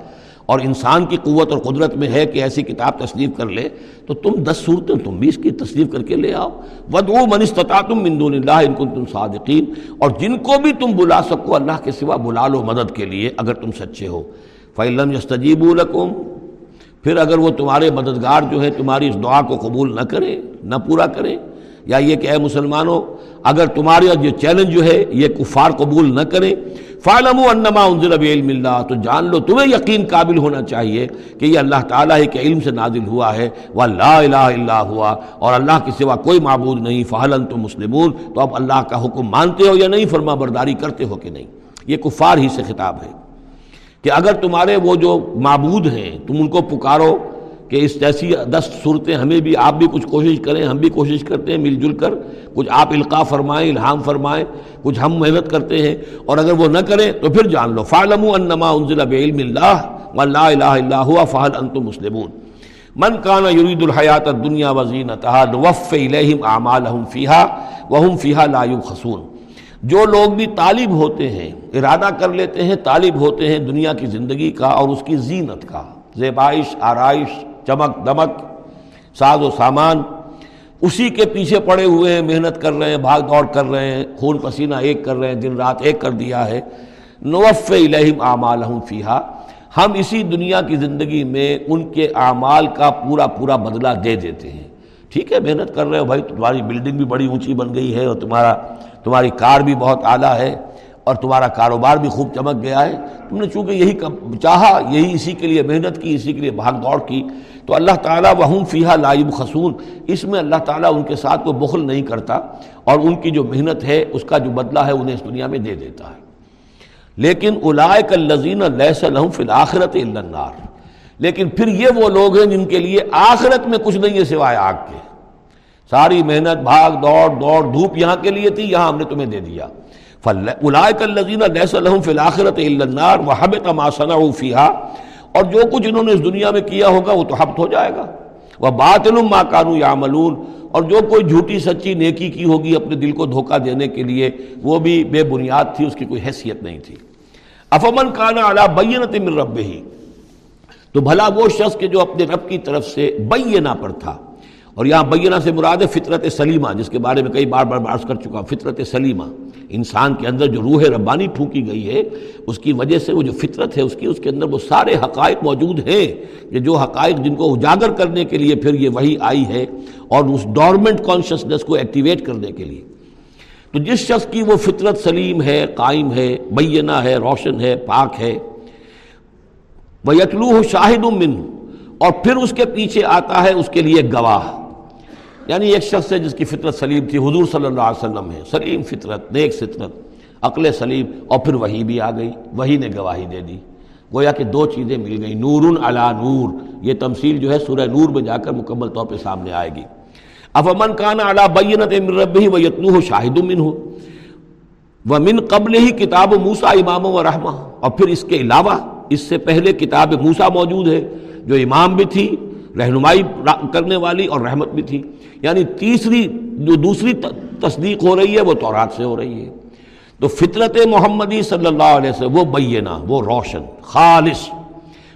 اور انسان کی قوت اور قدرت میں ہے کہ ایسی کتاب تصنیف کر لے، تو تم دس صورتیں تم بھی اس کی تصنیف کر کے لے آؤ۔ ودو منستتا تم مندون اللہ ان کو تم صادقین اور جن کو بھی تم بلا سکو اللہ کے سوا بلا لو مدد کے لیے اگر تم سچے ہو۔ فعلم یستجیب القم پھر اگر وہ تمہارے مددگار جو ہے تمہاری اس دعا کو قبول نہ کرے، نہ پورا کرے یا یہ کہ اے مسلمانوں، اگر تمہارے یہ چیلنج جو ہے، یہ کفار قبول نہ کریں فالم انما انزل علم اللہ، تو جان لو، تمہیں یقین قابل ہونا چاہیے کہ یہ اللہ تعالیٰ ہی کے علم سے نازل ہوا ہے، وہ لا الہ الا ہوا، اور اللہ کے سوا کوئی معبود نہیں فہلن تو مسلمون، تو اب اللہ کا حکم مانتے ہو یا نہیں، فرما برداری کرتے ہو کہ نہیں؟ یہ کفار ہی سے خطاب ہے کہ اگر تمہارے وہ جو معبود ہیں، تم ان کو پکارو کہ اس جیسی دس صورتیں ہمیں بھی، آپ بھی کچھ کوشش کریں، ہم بھی کوشش کرتے ہیں مل جل کر، کچھ آپ القاع فرمائیں، الہام فرمائیں، کچھ ہم محنت کرتے ہیں۔ اور اگر وہ نہ کریں تو پھر جان لو فعلم انما انزل بعلم اللہ لا الہ الا ہوا فعل انتم مسلمون۔ من کانا یرید الحیات الدنیا وزینتہا نوف الیہم اعمالہم فیہا وہم فیہا لا یبخسون۔ جو لوگ بھی طالب ہوتے ہیں، ارادہ کر لیتے ہیں، طالب ہوتے ہیں دنیا کی زندگی کا اور اس کی زینت کا، زیبائش، آرائش چمک دمک، ساز و سامان، اسی کے پیچھے پڑے ہوئے ہیں، محنت کر رہے ہیں، بھاگ دوڑ کر رہے ہیں، خون پسینہ ایک کر رہے ہیں، دن رات ایک کر دیا ہے۔ نوف الہم اعمال فیحا ہم اسی دنیا کی زندگی میں ان کے اعمال کا پورا پورا بدلہ دے دیتے ہیں۔ ٹھیک ہے، محنت کر رہے ہو بھائی، تمہاری بلڈنگ بھی بڑی اونچی بن گئی ہے اور تمہارا، تمہاری کار بھی بہت اعلیٰ ہے اور تمہارا کاروبار بھی خوب چمک گیا ہے۔ تم نے چونکہ یہی چاہا، یہی اسی کے لیے محنت کی، اسی کے لیے بھاگ دوڑ کی۔ تو اللہ تعالیٰ وہم فیحا لائب خسون اس میں اللہ تعالیٰ ان کے ساتھ کوئی بخل نہیں کرتا اور ان کی جو محنت ہے، اس کا جو بدلہ ہے، انہیں اس دنیا میں دے دیتا ہے۔ لیکن الائے لذین الحم فی الآخرت النار۔ لیکن پھر یہ وہ لوگ ہیں جن کے لیے آخرت میں کچھ نہیں ہے سوائے آگ کے۔ ساری محنت، بھاگ، دوڑ دوڑ، دھوپ یہاں کے لیے تھی، یہاں ہم نے تمہیں دے دیا۔ الائے الزین الحم فی الآخرت النار وہ حب تماسنا فیحا اور جو کچھ انہوں نے اس دنیا میں کیا ہوگا وہ تو حبت ہو جائے گا۔ وہ بات ما کانو یا ملون اور جو کوئی جھوٹی سچی نیکی کی ہوگی اپنے دل کو دھوکہ دینے کے لیے، وہ بھی بے بنیاد تھی، اس کی کوئی حیثیت نہیں تھی۔ افمن کانا اعلیٰ بینت من رب ہی تو بھلا وہ شخص کے جو اپنے رب کی طرف سے بینہ پر تھا۔ اور یہاں بینہ سے مراد ہے فطرت سلیمہ، جس کے بارے میں کئی بار بار بارش کر چکا فطرت سلیمہ۔ انسان کے اندر جو روح ربانی پھونکی گئی ہے، اس کی وجہ سے وہ جو فطرت ہے، اس کی، اس کے اندر وہ سارے حقائق موجود ہیں کہ جو حقائق جن کو اجاگر کرنے کے لیے پھر یہ وہی آئی ہے اور اس ڈورمنٹ کانشسنس کو ایکٹیویٹ کرنے کے لیے۔ تو جس شخص کی وہ فطرت سلیم ہے، قائم ہے، بینہ ہے، روشن ہے، پاک ہے وہ یتلو شاہد من اور پھر اس کے پیچھے آتا ہے، اس کے لیے گواہ۔ یعنی ایک شخص ہے جس کی فطرت سلیم تھی، حضور صلی اللہ علیہ وسلم ہے۔ سلیم فطرت، نیک فطرت۔ عقل سلیم، اور پھر وہی بھی آ گئی، وہی نے گواہی دے دی۔ گویا کہ دو چیزیں مل گئیں نور علا نور۔ یہ تمثیل جو ہے سورہ نور میں جا کر مکمل طور پہ سامنے آئے گی۔ اب امن کان اعلیٰ بینت رب ہی و یتنو ہو شاہد من ہو وہ من قبل ہی کتاب و موسا امام و رحمہ۔ اور پھر اس کے علاوہ اس سے پہلے کتاب موسا موجود ہے، جو امام بھی تھی رہنمائی کرنے والی اور رحمت بھی تھی۔ یعنی تیسری جو دوسری تصدیق ہو رہی ہے وہ تورات سے ہو رہی ہے۔ تو فطرت محمدی صلی اللہ علیہ وسلم، وہ بینہ وہ روشن، خالص۔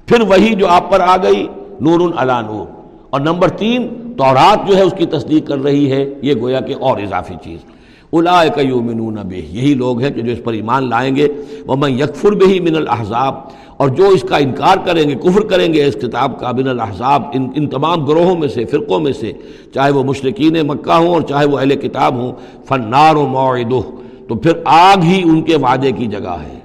پھر وہی جو آپ پر آ گئی نور علا نور۔ اور نمبر تین، تورات جو ہے اس کی تصدیق کر رہی ہے، یہ گویا کہ اور اضافی چیز۔ الا یومنون بے یہی لوگ ہیں کہ جو اس پر ایمان لائیں گے۔ وہ میں یکفر بہی من الحضاب اور جو اس کا انکار کریں گے، کفر کریں گے، اس کتاب کا من الحضاب ان ان تمام گروہوں میں سے، فرقوں میں سے، چاہے وہ مشرقین مکہ ہوں اور چاہے وہ اہل کتاب ہوں فنار و معدہ تو پھر آگ ہی ان کے وعدے کی جگہ ہے۔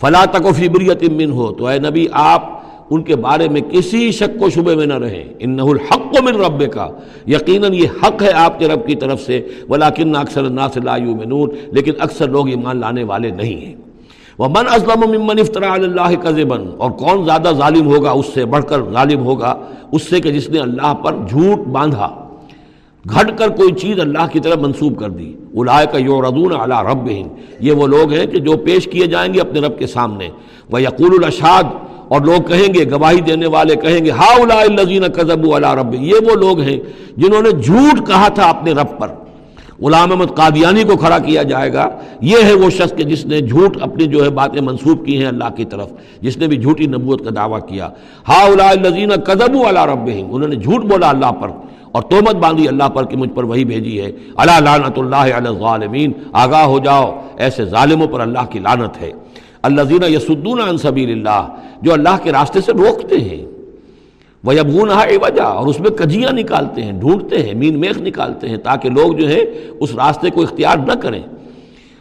فلا تک و فبریت من ہو تو اے نبی، آپ ان کے بارے میں کسی شک و شبے میں نہ رہیں۔ ان الحق من رب کا یقیناً یہ حق ہے آپ کے رب کی طرف سے ولاکن اکثر الناس لا یؤمنون، لیکن اکثر لوگ ایمان لانے والے نہیں ہیں۔ من ازلم ممن افطرا اللہ کا اور کون زیادہ ظالم ہوگا اس سے بڑھ کر ظالم ہوگا اس سے کہ جس نے اللہ پر جھوٹ باندھا گھٹ کر کوئی چیز اللہ کی طرف منسوب کر دی۔ الائے کا یوردون علی رب یہ وہ لوگ ہیں کہ جو پیش کیے جائیں گے اپنے رب کے سامنے۔ وہ یقول الاشاد اور لوگ کہیں گے، گواہی دینے والے کہیں گے ہا الزین کزب اللہ رب یہ وہ لوگ ہیں جنہوں نے جھوٹ کہا تھا اپنے رب پر۔ غلام احمد قادیانی کو کھڑا کیا جائے گا۔ یہ ہے وہ شخص کہ جس نے جھوٹ اپنی جو ہے باتیں منسوب کی ہیں اللہ کی طرف، جس نے بھی جھوٹی نبوت کا دعویٰ کیا۔ ہا الزین کزب اللہ رب انہوں نے جھوٹ بولا اللہ پر اور تومت باندھی اللہ پر کہ مجھ پر وہی بھیجی ہے۔ اللہ لعنت اللہ علیہ الظالمین، آگاہ ہو جاؤ، ایسے ظالموں پر اللہ کی لانت ہے۔ اللہ زینہ یسدون عن سبیل اللہ، جو اللہ کے راستے سے روکتے ہیں۔ وہ ابغون وجہ اور اس میں کجیاں نکالتے ہیں، ڈھونڈتے ہیں، مین میخ نکالتے ہیں تاکہ لوگ جو ہے اس راستے کو اختیار نہ کریں۔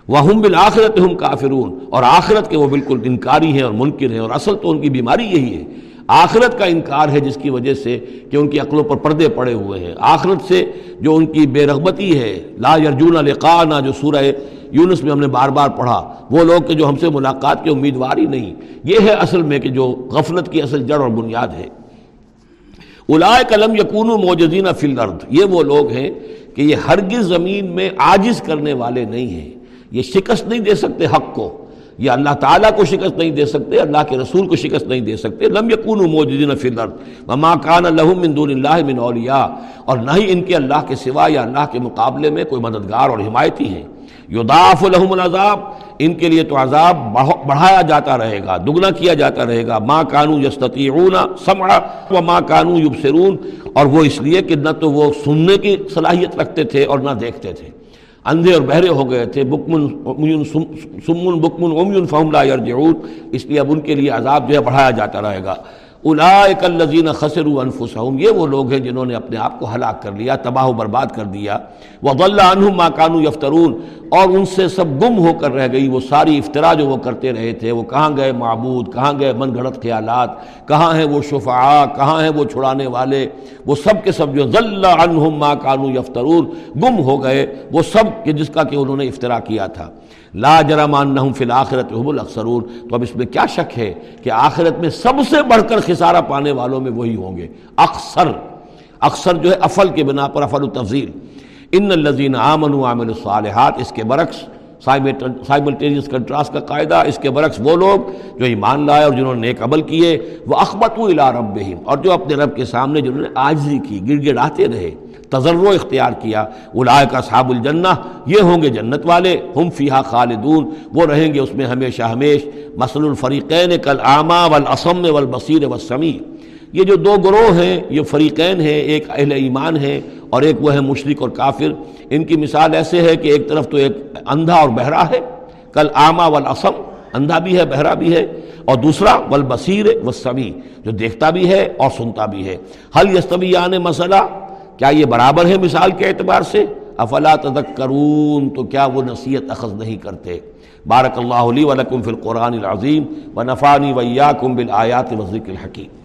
وہ ہم بالآخرت ہم کافرون اور آخرت کے وہ بالکل انکاری ہیں اور منکر ہیں اور اصل تو ان کی بیماری یہی ہے۔ آخرت کا انکار ہے جس کی وجہ سے کہ ان کی عقلوں پر پردے پڑے ہوئے ہیں۔ آخرت سے جو ان کی بے رغبتی ہے، لا یرجون لقانا جو سورہ یونس میں ہم نے بار بار پڑھا، وہ لوگ کہ جو ہم سے ملاقات کے امیدوار ہی نہیں۔ یہ ہے اصل میں کہ جو غفلت کی اصل جڑ اور بنیاد ہے۔ الائے قلم یقون موجودین فل ارد یہ وہ لوگ ہیں کہ یہ ہرگز زمین میں عاجز کرنے والے نہیں ہیں۔ یہ شکست نہیں دے سکتے حق کو۔ یہ اللہ تعالیٰ کو شکست نہیں دے سکتے، اللہ کے رسول کو شکست نہیں دے سکتے۔ لم یکون موجودین فی الارض۔ وما کان لهم من دون اللہ من اولیاء۔ اور نہ ہی ان کے اللہ کے سوا یا اللہ کے مقابلے میں کوئی مددگار اور حمایتی ہیں۔ یضاف لهم العذاب۔ ان کے لیے تو عذاب بڑھایا جاتا رہے گا، دگنا کیا جاتا رہے گا۔ ما کانو یستطیعون سمع وما کانو یبصرون۔ اور وہ اس لیے کہ نہ تو وہ سننے کی صلاحیت رکھتے تھے اور نہ دیکھتے تھے۔ اندھے اور بہرے ہو گئے تھے۔ بکمن سمن بکمن امین فہم لا یرجعون۔ اس لیے اب ان کے لیے عذاب جو ہے بڑھایا جاتا رہے گا۔ اولئک الذین خسروا انفسهم یہ وہ لوگ ہیں جنہوں نے اپنے آپ کو ہلاک کر لیا، تباہ و برباد کر دیا۔ وضل عنہم ما كانوا یفترون، اور ان سے سب گم ہو کر رہ گئی، وہ ساری افطرا جو وہ کرتے رہے تھے، وہ کہاں گئے معبود، کہاں گئے من گھڑت خیالات، کہاں ہیں وہ شفعاء، کہاں ہیں وہ چھڑانے والے؟ وہ سب کے سب جو ضل عنہم ما كانوا یفترون، گم ہو گئے، وہ سب کہ جس کا کہ انہوں نے افطرا کیا تھا۔ لا جرمان نہ فی الآخرت حب الاکثرون تو اب اس میں کیا شک ہے کہ آخرت میں سب سے بڑھ کر خسارہ پانے والوں میں وہی ہوں گے۔ اکثر اکثر جو ہے افل کے بنا پر افل التفضیل ان الزین آمن و عامل الصالحات، اس کے برعکس سائملٹینیس کنٹراسٹ کا قاعدہ، اس کے برعکس وہ لوگ جو ایمان لائے اور جنہوں نے نیک عمل کیے۔ وہ اخبت الا رب اور جو اپنے رب کے سامنے جنہوں نے آجزی کی، گڑ گڑاتے رہے۔ تجرو اختیار کیا۔ اولائے کا صحاب الجنہ، یہ ہوں گے جنت والے، ہم فیہا خالدون، وہ رہیں گے اس میں ہمیشہ ہمیش۔ مثل الفریقین کل آما والاسم والبصیر والسمیع۔ یہ جو دو گروہ ہیں، یہ فریقین ہیں، ایک اہل ایمان ہیں اور ایک وہ ہے مشرق اور کافر۔ ان کی مثال ایسے ہے کہ ایک طرف تو ایک اندھا اور بہرا ہے کل آما والاسم اندھا بھی ہے، بہرا بھی ہے۔ اور دوسرا، والبصیر والسمیع، جو دیکھتا بھی ہے اور سنتا بھی ہے۔ حل یستویان مسئلہ؟ کیا یہ برابر ہے مثال کے اعتبار سے؟ افلا تذکرون، تو کیا وہ نصیحت اخذ نہیں کرتے؟ بارک اللہ علی ولکم فی القرآن العظیم و نفانی ویاکم بالآیات و ذکر الحکیم۔